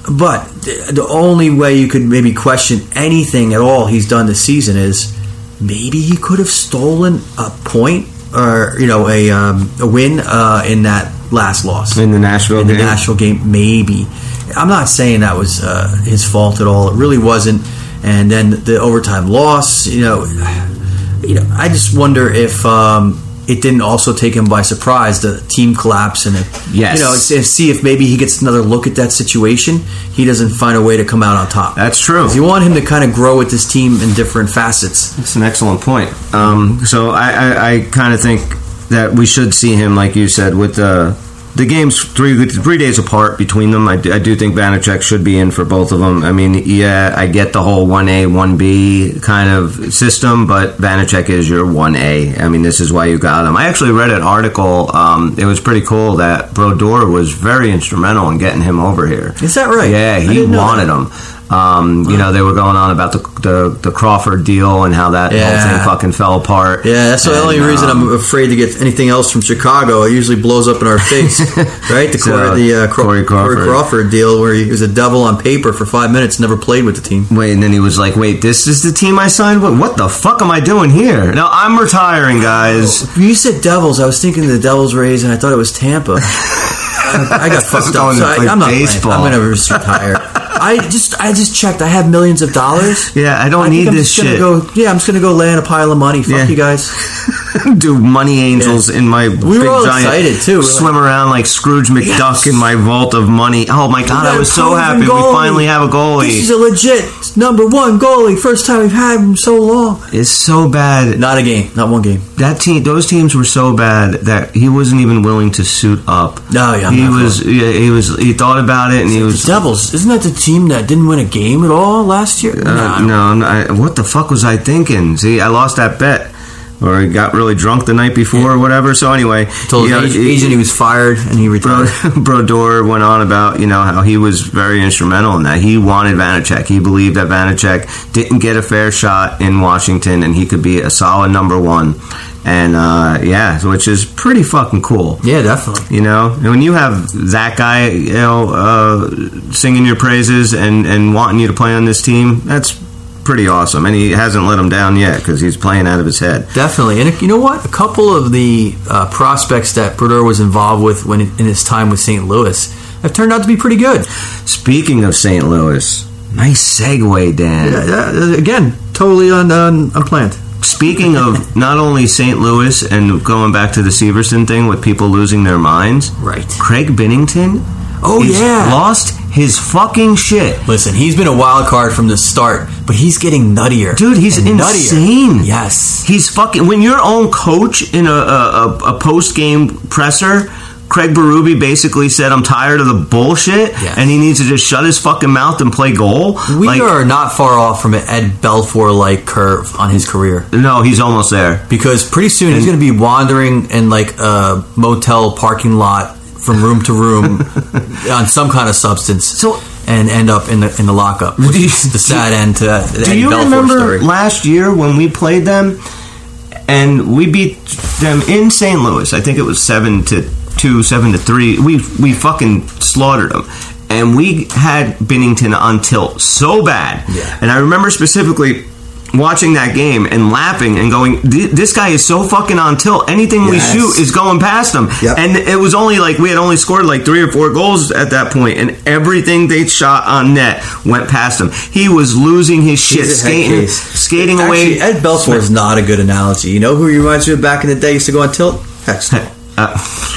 Speaker 3: But the the only way you could maybe question anything at all he's done this season is maybe he could have stolen a point or you know a um, a win uh, in that last loss
Speaker 2: in the Nashville
Speaker 3: in the
Speaker 2: game.
Speaker 3: Nashville game. Maybe I'm not saying that was uh, his fault at all. It really wasn't. And then the overtime loss. You know, you know. I just wonder if um, it didn't also take him by surprise the team collapse and if,
Speaker 2: Yes.
Speaker 3: you know see if maybe he gets another look at that situation. He doesn't find a way to come out on top.
Speaker 2: That's true.
Speaker 3: You want him to kind of grow with this team in different facets.
Speaker 2: That's an excellent point. Um, so I, I, I kind of think that we should see him, like you said, with the the games three three days apart between them. I do, I do think Vanecek should be in for both of them. I mean, yeah, I get the whole one A one B kind of system, but Vanecek is your one A. I mean, this is why you got him. I actually read an article. Um, it was pretty cool that Brodeur was very instrumental in getting him over here.
Speaker 3: Is that right?
Speaker 2: Yeah, he wanted him. Um, you know, they were going on about the, the the Crawford deal and how that
Speaker 3: Yeah.
Speaker 2: whole thing fucking fell apart.
Speaker 3: Yeah, that's the only reason
Speaker 2: um,
Speaker 3: I'm afraid to get anything else from Chicago. It usually blows up in our face, right? The,
Speaker 2: So,
Speaker 3: the uh, Cro-
Speaker 2: Corey Crawford.
Speaker 3: Corey Crawford deal, where he was a devil on paper for five minutes, never played with the team.
Speaker 2: Wait, and then he was like, "Wait, this is the team I signed with? What the fuck am I doing here? Now I'm retiring, guys."
Speaker 3: When you said Devils, I was thinking the Devils raised, and I thought it was Tampa. I, I got fucked up. So I, I'm not
Speaker 2: baseball.
Speaker 3: playing. I'm gonna just retire. I just, I just checked. I have millions of dollars.
Speaker 2: Yeah, I don't
Speaker 3: think
Speaker 2: need this shit.
Speaker 3: Go, yeah, I'm just gonna go lay in a pile of money. Fuck
Speaker 2: Yeah.
Speaker 3: you guys.
Speaker 2: Do money angels in my
Speaker 3: were
Speaker 2: big giant
Speaker 3: excited, too. We're
Speaker 2: swim around like Scrooge McDuck
Speaker 3: Yes.
Speaker 2: in my vault of money. Oh my god, I was so happy we finally have a goalie.
Speaker 3: This is a legit number one goalie. First time we've had him so long.
Speaker 2: It's so bad.
Speaker 3: Not a game. Not one game.
Speaker 2: That team, those teams were so bad that he wasn't even willing to suit up.
Speaker 3: No, yeah, I'm
Speaker 2: he was. Yeah, he was. He thought about it, and he
Speaker 3: The
Speaker 2: was.
Speaker 3: Devils. Isn't that the team that didn't win a game at all last year?
Speaker 2: Uh, no, I'm I, what the fuck was I thinking? See, I lost that bet, or he got really drunk the night before, or whatever. So anyway,
Speaker 3: Told
Speaker 2: you know,
Speaker 3: his agent he was fired and he retired.
Speaker 2: Brodeur went on about you know how he was very instrumental in that. He wanted Vanecek. He believed that Vanecek didn't get a fair shot in Washington, and he could be a solid number one. And uh, yeah, which is pretty fucking cool.
Speaker 3: Yeah, definitely.
Speaker 2: You know, And when you have that guy, you know, uh, singing your praises and and wanting you to play on this team, that's pretty awesome. And he hasn't let him down yet because he's playing out of his head.
Speaker 3: Definitely. And you know what? A couple of the uh, prospects that Brodeur was involved with when in his time with St. Louis have turned out to be pretty good.
Speaker 2: Speaking of St. Louis, nice segue, Dan.
Speaker 3: Yeah, yeah, again, totally un, un, unplanned.
Speaker 2: Speaking of not only St. Louis and going back to the Severson thing with people losing their minds,
Speaker 3: Right.
Speaker 2: Craig Binnington,
Speaker 3: Oh, yeah.
Speaker 2: lost his fucking shit.
Speaker 3: Listen, he's been a wild card from the start, but he's getting nuttier.
Speaker 2: Dude, he's
Speaker 3: and
Speaker 2: insane.
Speaker 3: Yes.
Speaker 2: He's fucking when your own coach in a, a, a, post game presser. Craig Berube basically said, "I'm tired of the bullshit,
Speaker 3: Yes.
Speaker 2: and he needs to just shut his fucking mouth and play goal."
Speaker 3: We
Speaker 2: Like,
Speaker 3: are not far off from an Ed Belfour like curve on his career.
Speaker 2: no, he's almost there.
Speaker 3: Because pretty soon he's going to be wandering in like a motel parking lot from room to room on some kind of substance.
Speaker 2: So-
Speaker 3: and end up in the in the lockup. Which
Speaker 2: you-
Speaker 3: is the sad end to that.
Speaker 2: Do
Speaker 3: Eddie
Speaker 2: you
Speaker 3: Belfour
Speaker 2: remember
Speaker 3: story.
Speaker 2: last year when we played them and we beat them in St. Louis? I think it was seven to two, seven to three. We we fucking slaughtered them. And we had Binnington on tilt so bad.
Speaker 3: Yeah.
Speaker 2: And I remember specifically watching that game and laughing and going, "This guy is so fucking on tilt. Anything we
Speaker 3: Yes.
Speaker 2: shoot is going past him."
Speaker 3: Yep.
Speaker 2: And it was only like we had only scored like three or four goals at that point, and everything they shot on net went past him. He was losing his shit, skating, skating
Speaker 3: Actually,
Speaker 2: away.
Speaker 3: Ed Belfour is not a good analogy. You know who he reminds me of back in the day? Used to go on tilt. Hextall.
Speaker 2: Uh,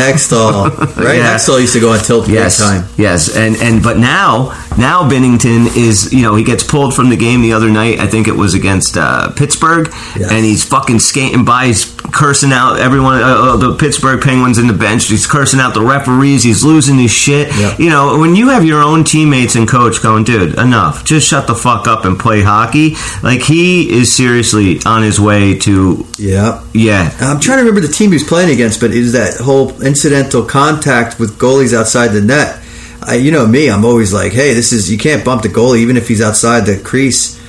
Speaker 3: Hextall, right?
Speaker 2: Yeah.
Speaker 3: Hextall used to go on tilt
Speaker 2: yes,
Speaker 3: time.
Speaker 2: yes, and and but now now Binnington is you know he gets pulled from the game the other night. I think it was against uh, Pittsburgh,
Speaker 3: Yes.
Speaker 2: and he's fucking skating by. He's cursing out everyone. Uh, uh, the Pittsburgh Penguins in the bench. He's cursing out the referees. He's losing his shit.
Speaker 3: Yep.
Speaker 2: You know when you have your own teammates and coach going, dude, enough. Just shut the fuck up and play hockey. Like he is seriously on his way to
Speaker 3: Yeah.
Speaker 2: yeah.
Speaker 3: I'm trying to remember the team he was playing against, but it was that whole incidental contact with goalies outside the net. I, you know me, I'm always like, hey, this is you can't bump the goalie even if he's outside the crease.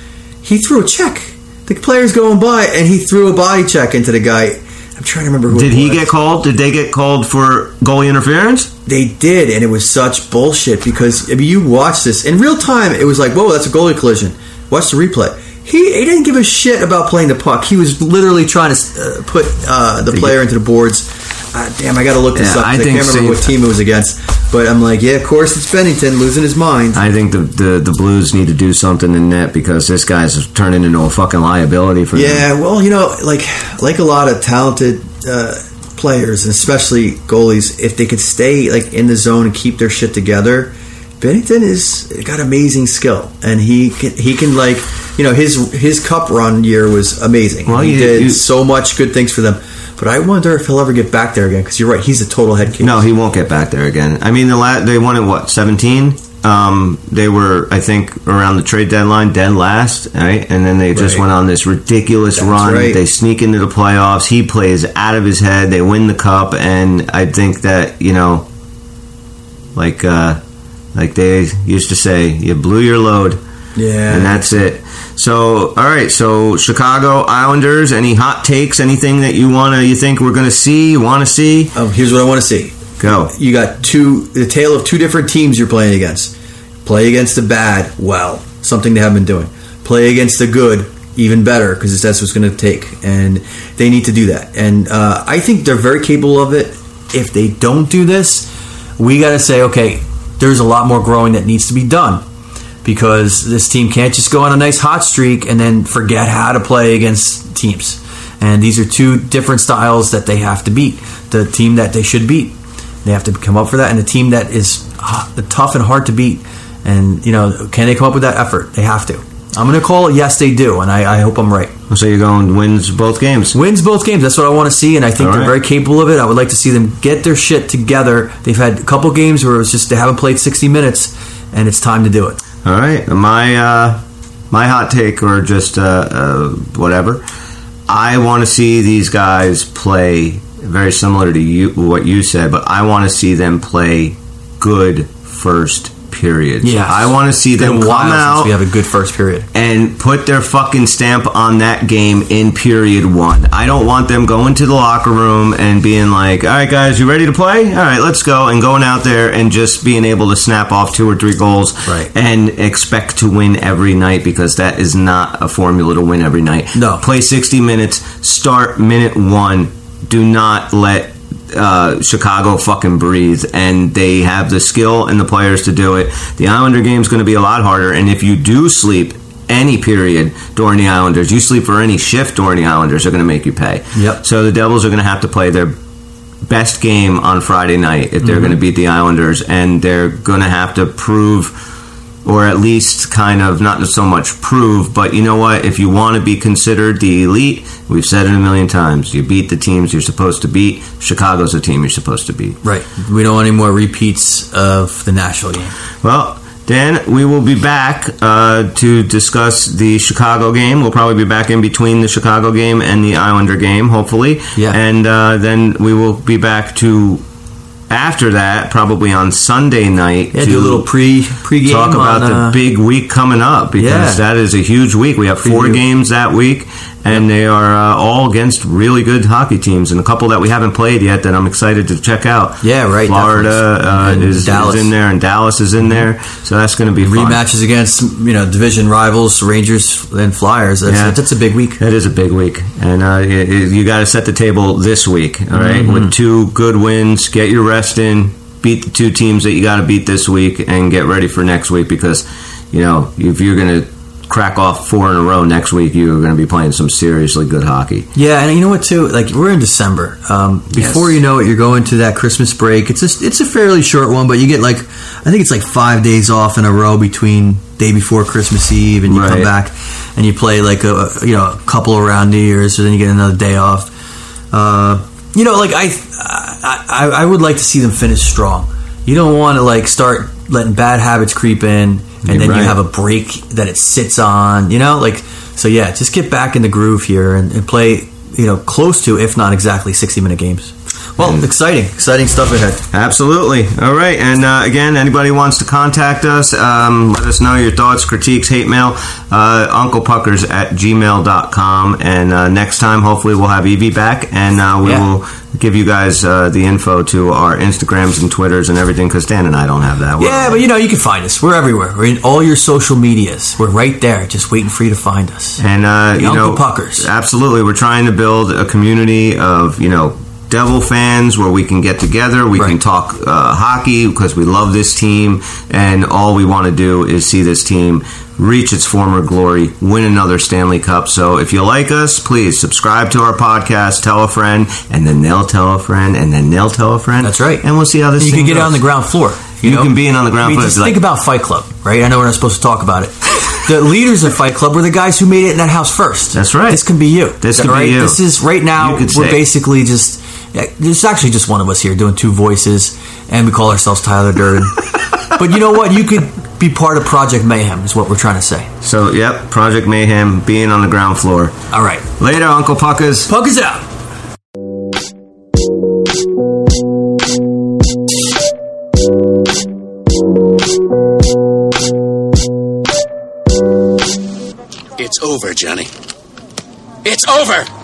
Speaker 3: He threw a check. The player's going by, and he threw a body check into the guy. I'm trying to remember who.
Speaker 2: Did he get called? Did they get called for goalie interference?
Speaker 3: They did, and it was such bullshit because I mean, you watch this in real time. It was like, whoa, that's a goalie collision. Watch the replay. He, he didn't give a shit about playing the puck. He was literally trying to uh, put uh, the player into the boards. Uh, damn, I got to look this
Speaker 2: Yeah,
Speaker 3: up.
Speaker 2: I
Speaker 3: I, can't remember what team it was against. But I'm like, yeah, of course it's Binnington losing his mind.
Speaker 2: I think the, the the Blues need to do something in net because this guy's turning into a fucking liability for them.
Speaker 3: Yeah, well, you know, like like a lot of talented uh, players, especially goalies, if they could stay like in the zone and keep their shit together, Binnington is got amazing skill, and he can he can like you know his his cup run year was amazing.
Speaker 2: Well,
Speaker 3: he
Speaker 2: you-
Speaker 3: did
Speaker 2: you-
Speaker 3: so much good things for them. But I wonder if he'll ever get back there again because you're right, he's a total head case.
Speaker 2: No, he won't get back there again. I mean, the la- they won at what seventeen. Um, they were, I think, around the trade deadline, dead last, right? And then they just
Speaker 3: Right.
Speaker 2: went on this ridiculous
Speaker 3: That's
Speaker 2: run.
Speaker 3: right.
Speaker 2: They sneak into the playoffs. He plays out of his head. They win the cup, and I think that you know, like, uh, like they used to say, you blew your load.
Speaker 3: Yeah.
Speaker 2: and that's it. So, all right. So, Chicago Islanders. Any hot takes? Anything that you wanna, you think we're gonna see? You want to see?
Speaker 3: Um, here's what I want to see.
Speaker 2: Go.
Speaker 3: You got two, the tale of two different teams you're playing against. Play against the bad, well, something they haven't been doing. Play against the good, even better, because that's what's going to take. And they need to do that. And uh, I think they're very capable of it. If they don't do this, we got to say, okay, there's a lot more growing that needs to be done. Because this team can't just go on a nice hot streak and then forget how to play against teams. And these are two different styles that they have to beat. The team that they should beat they have to come up for that, and the team that is uh, tough and hard to beat. And you know, can they come up with that effort? They have to. I'm going to call it. Yes, they do, and I, I hope I'm right.
Speaker 2: So you're going wins both games.
Speaker 3: Wins both games. That's what I want to see, and I think they're very capable of it. I would like to see them get their shit together. They've had a couple games where it's just they haven't played 60 minutes, and it's time to do it.
Speaker 2: All right, my uh, my hot take or just uh, uh, whatever. I want to see these guys play very similar to you what you said, but I want to see them play good first period.
Speaker 3: Yeah,
Speaker 2: I want to see them come out
Speaker 3: we have a good first period.
Speaker 2: and put their fucking stamp on that game in period one. I don't want them going to the locker room and being like, all right, guys, you ready to play? All right, let's go. And going out there and just being able to snap off two or three goals
Speaker 3: Right.
Speaker 2: and expect to win every night because that is not a formula to win every night.
Speaker 3: No.
Speaker 2: Play 60 minutes, start minute one. Do not let uh, Chicago fucking breathe, and they have the skill and the players to do it. The Islander game is going to be a lot harder, and if you do sleep any period during the Islanders, you sleep for any shift during the Islanders, they're going to make you pay.
Speaker 3: Yep.
Speaker 2: So the Devils are going to have to play their best game on Friday night if they're going to beat the Islanders, and they're going to have to prove, or at least kind of not so much prove, but you know what? If you want to be considered the elite, we've said it a million times. You beat the teams you're supposed to beat. Chicago's a team you're supposed to beat.
Speaker 3: Right. We don't want any more repeats of the Nashville game.
Speaker 2: Well, Dan, we will be back uh, to discuss the Chicago game. We'll probably be back in between the Chicago game and the Islander game, hopefully.
Speaker 3: Yeah.
Speaker 2: And uh, then we will be back to after that, probably on Sunday night,
Speaker 3: Yeah,
Speaker 2: to
Speaker 3: do a little pre pre game.
Speaker 2: talk about
Speaker 3: on, uh,
Speaker 2: the big week coming up because
Speaker 3: Yeah.
Speaker 2: that is a huge week. We have four
Speaker 3: Preview.
Speaker 2: games that week, and they are uh, all against really good hockey teams, and a couple that we haven't played yet that I'm excited to check out.
Speaker 3: Yeah, right,
Speaker 2: Florida uh, is, is
Speaker 3: Dallas. Mm-hmm.
Speaker 2: in there, and Dallas is in there, so that's going to be fun.
Speaker 3: rematches against you know division rivals, Rangers and Flyers. That's,
Speaker 2: Yeah.
Speaker 3: that's a big week.
Speaker 2: That is a big week, and uh, you, you got to set the table this week. All right?
Speaker 3: Mm-hmm.
Speaker 2: with two good wins, get your rest in, beat the two teams that you got to beat this week, and get ready for next week because you know if you're going to crack off four in a row next week, you're going to be playing some seriously good hockey.
Speaker 3: Yeah, and you know what too? Like we're in December. Um, before
Speaker 2: Yes.
Speaker 3: you know it, you're going to that Christmas break. It's a, it's a fairly short one, but you get like I think it's like five days off in a row between day before Christmas Eve, and you come back and you play like a you know a couple around New Year's, so then you get another day off. Uh, you know, like I, I I would like to see them finish strong. You don't want to like start letting bad habits creep in, and
Speaker 2: You're
Speaker 3: then
Speaker 2: right.
Speaker 3: you have a break that it sits on. You know, like so. Yeah, just get back in the groove here and, and play. You know, close to, if not exactly, sixty minute games. Well, exciting, exciting stuff ahead.
Speaker 2: Absolutely. All right. And uh, again, anybody wants to contact us, um, let us know your thoughts, critiques, hate mail, uh, unclepuckers at gmail.com. And uh, next time, hopefully, we'll have Evie back and uh, we
Speaker 3: Yeah.
Speaker 2: will give you guys uh, the info to our Instagrams and Twitters and everything because Dan and I don't have that. We're-
Speaker 3: Yeah, but you know, you can find us. We're everywhere. We're in all your social medias. We're right there, just waiting for you to find us.
Speaker 2: And uh, you
Speaker 3: Uncle
Speaker 2: know,
Speaker 3: Puckers.
Speaker 2: Absolutely, we're trying to build a community of you know Devil fans where we can get together, we can talk uh, hockey because we love this team, and all we want to do is see this team reach its former glory, win another Stanley Cup. So if you like us, please subscribe to our podcast, tell a friend, and then they'll tell a friend, and then they'll tell a friend.
Speaker 3: That's right.
Speaker 2: and we'll see how this.
Speaker 3: You can get
Speaker 2: goes.
Speaker 3: on the ground floor.
Speaker 2: You
Speaker 3: know?
Speaker 2: can be in on the ground
Speaker 3: I mean,
Speaker 2: floor.
Speaker 3: Just
Speaker 2: like-
Speaker 3: think about Fight Club, right? I know we're not supposed to talk about it. the leaders of Fight Club were the guys who made it in that house first.
Speaker 2: That's right.
Speaker 3: This can be you.
Speaker 2: This can be you.
Speaker 3: This is right now. We're
Speaker 2: say.
Speaker 3: basically just. Yeah, There's actually just one of us here doing two voices, and we call ourselves Tyler Durden. but you know what? You could be part of Project Mayhem, is what we're trying to say.
Speaker 2: So yep, Project Mayhem, being on the ground floor.
Speaker 3: All right,
Speaker 2: Later, Uncle Puckers.
Speaker 3: Puck is out.
Speaker 4: It's over, Johnny. It's over!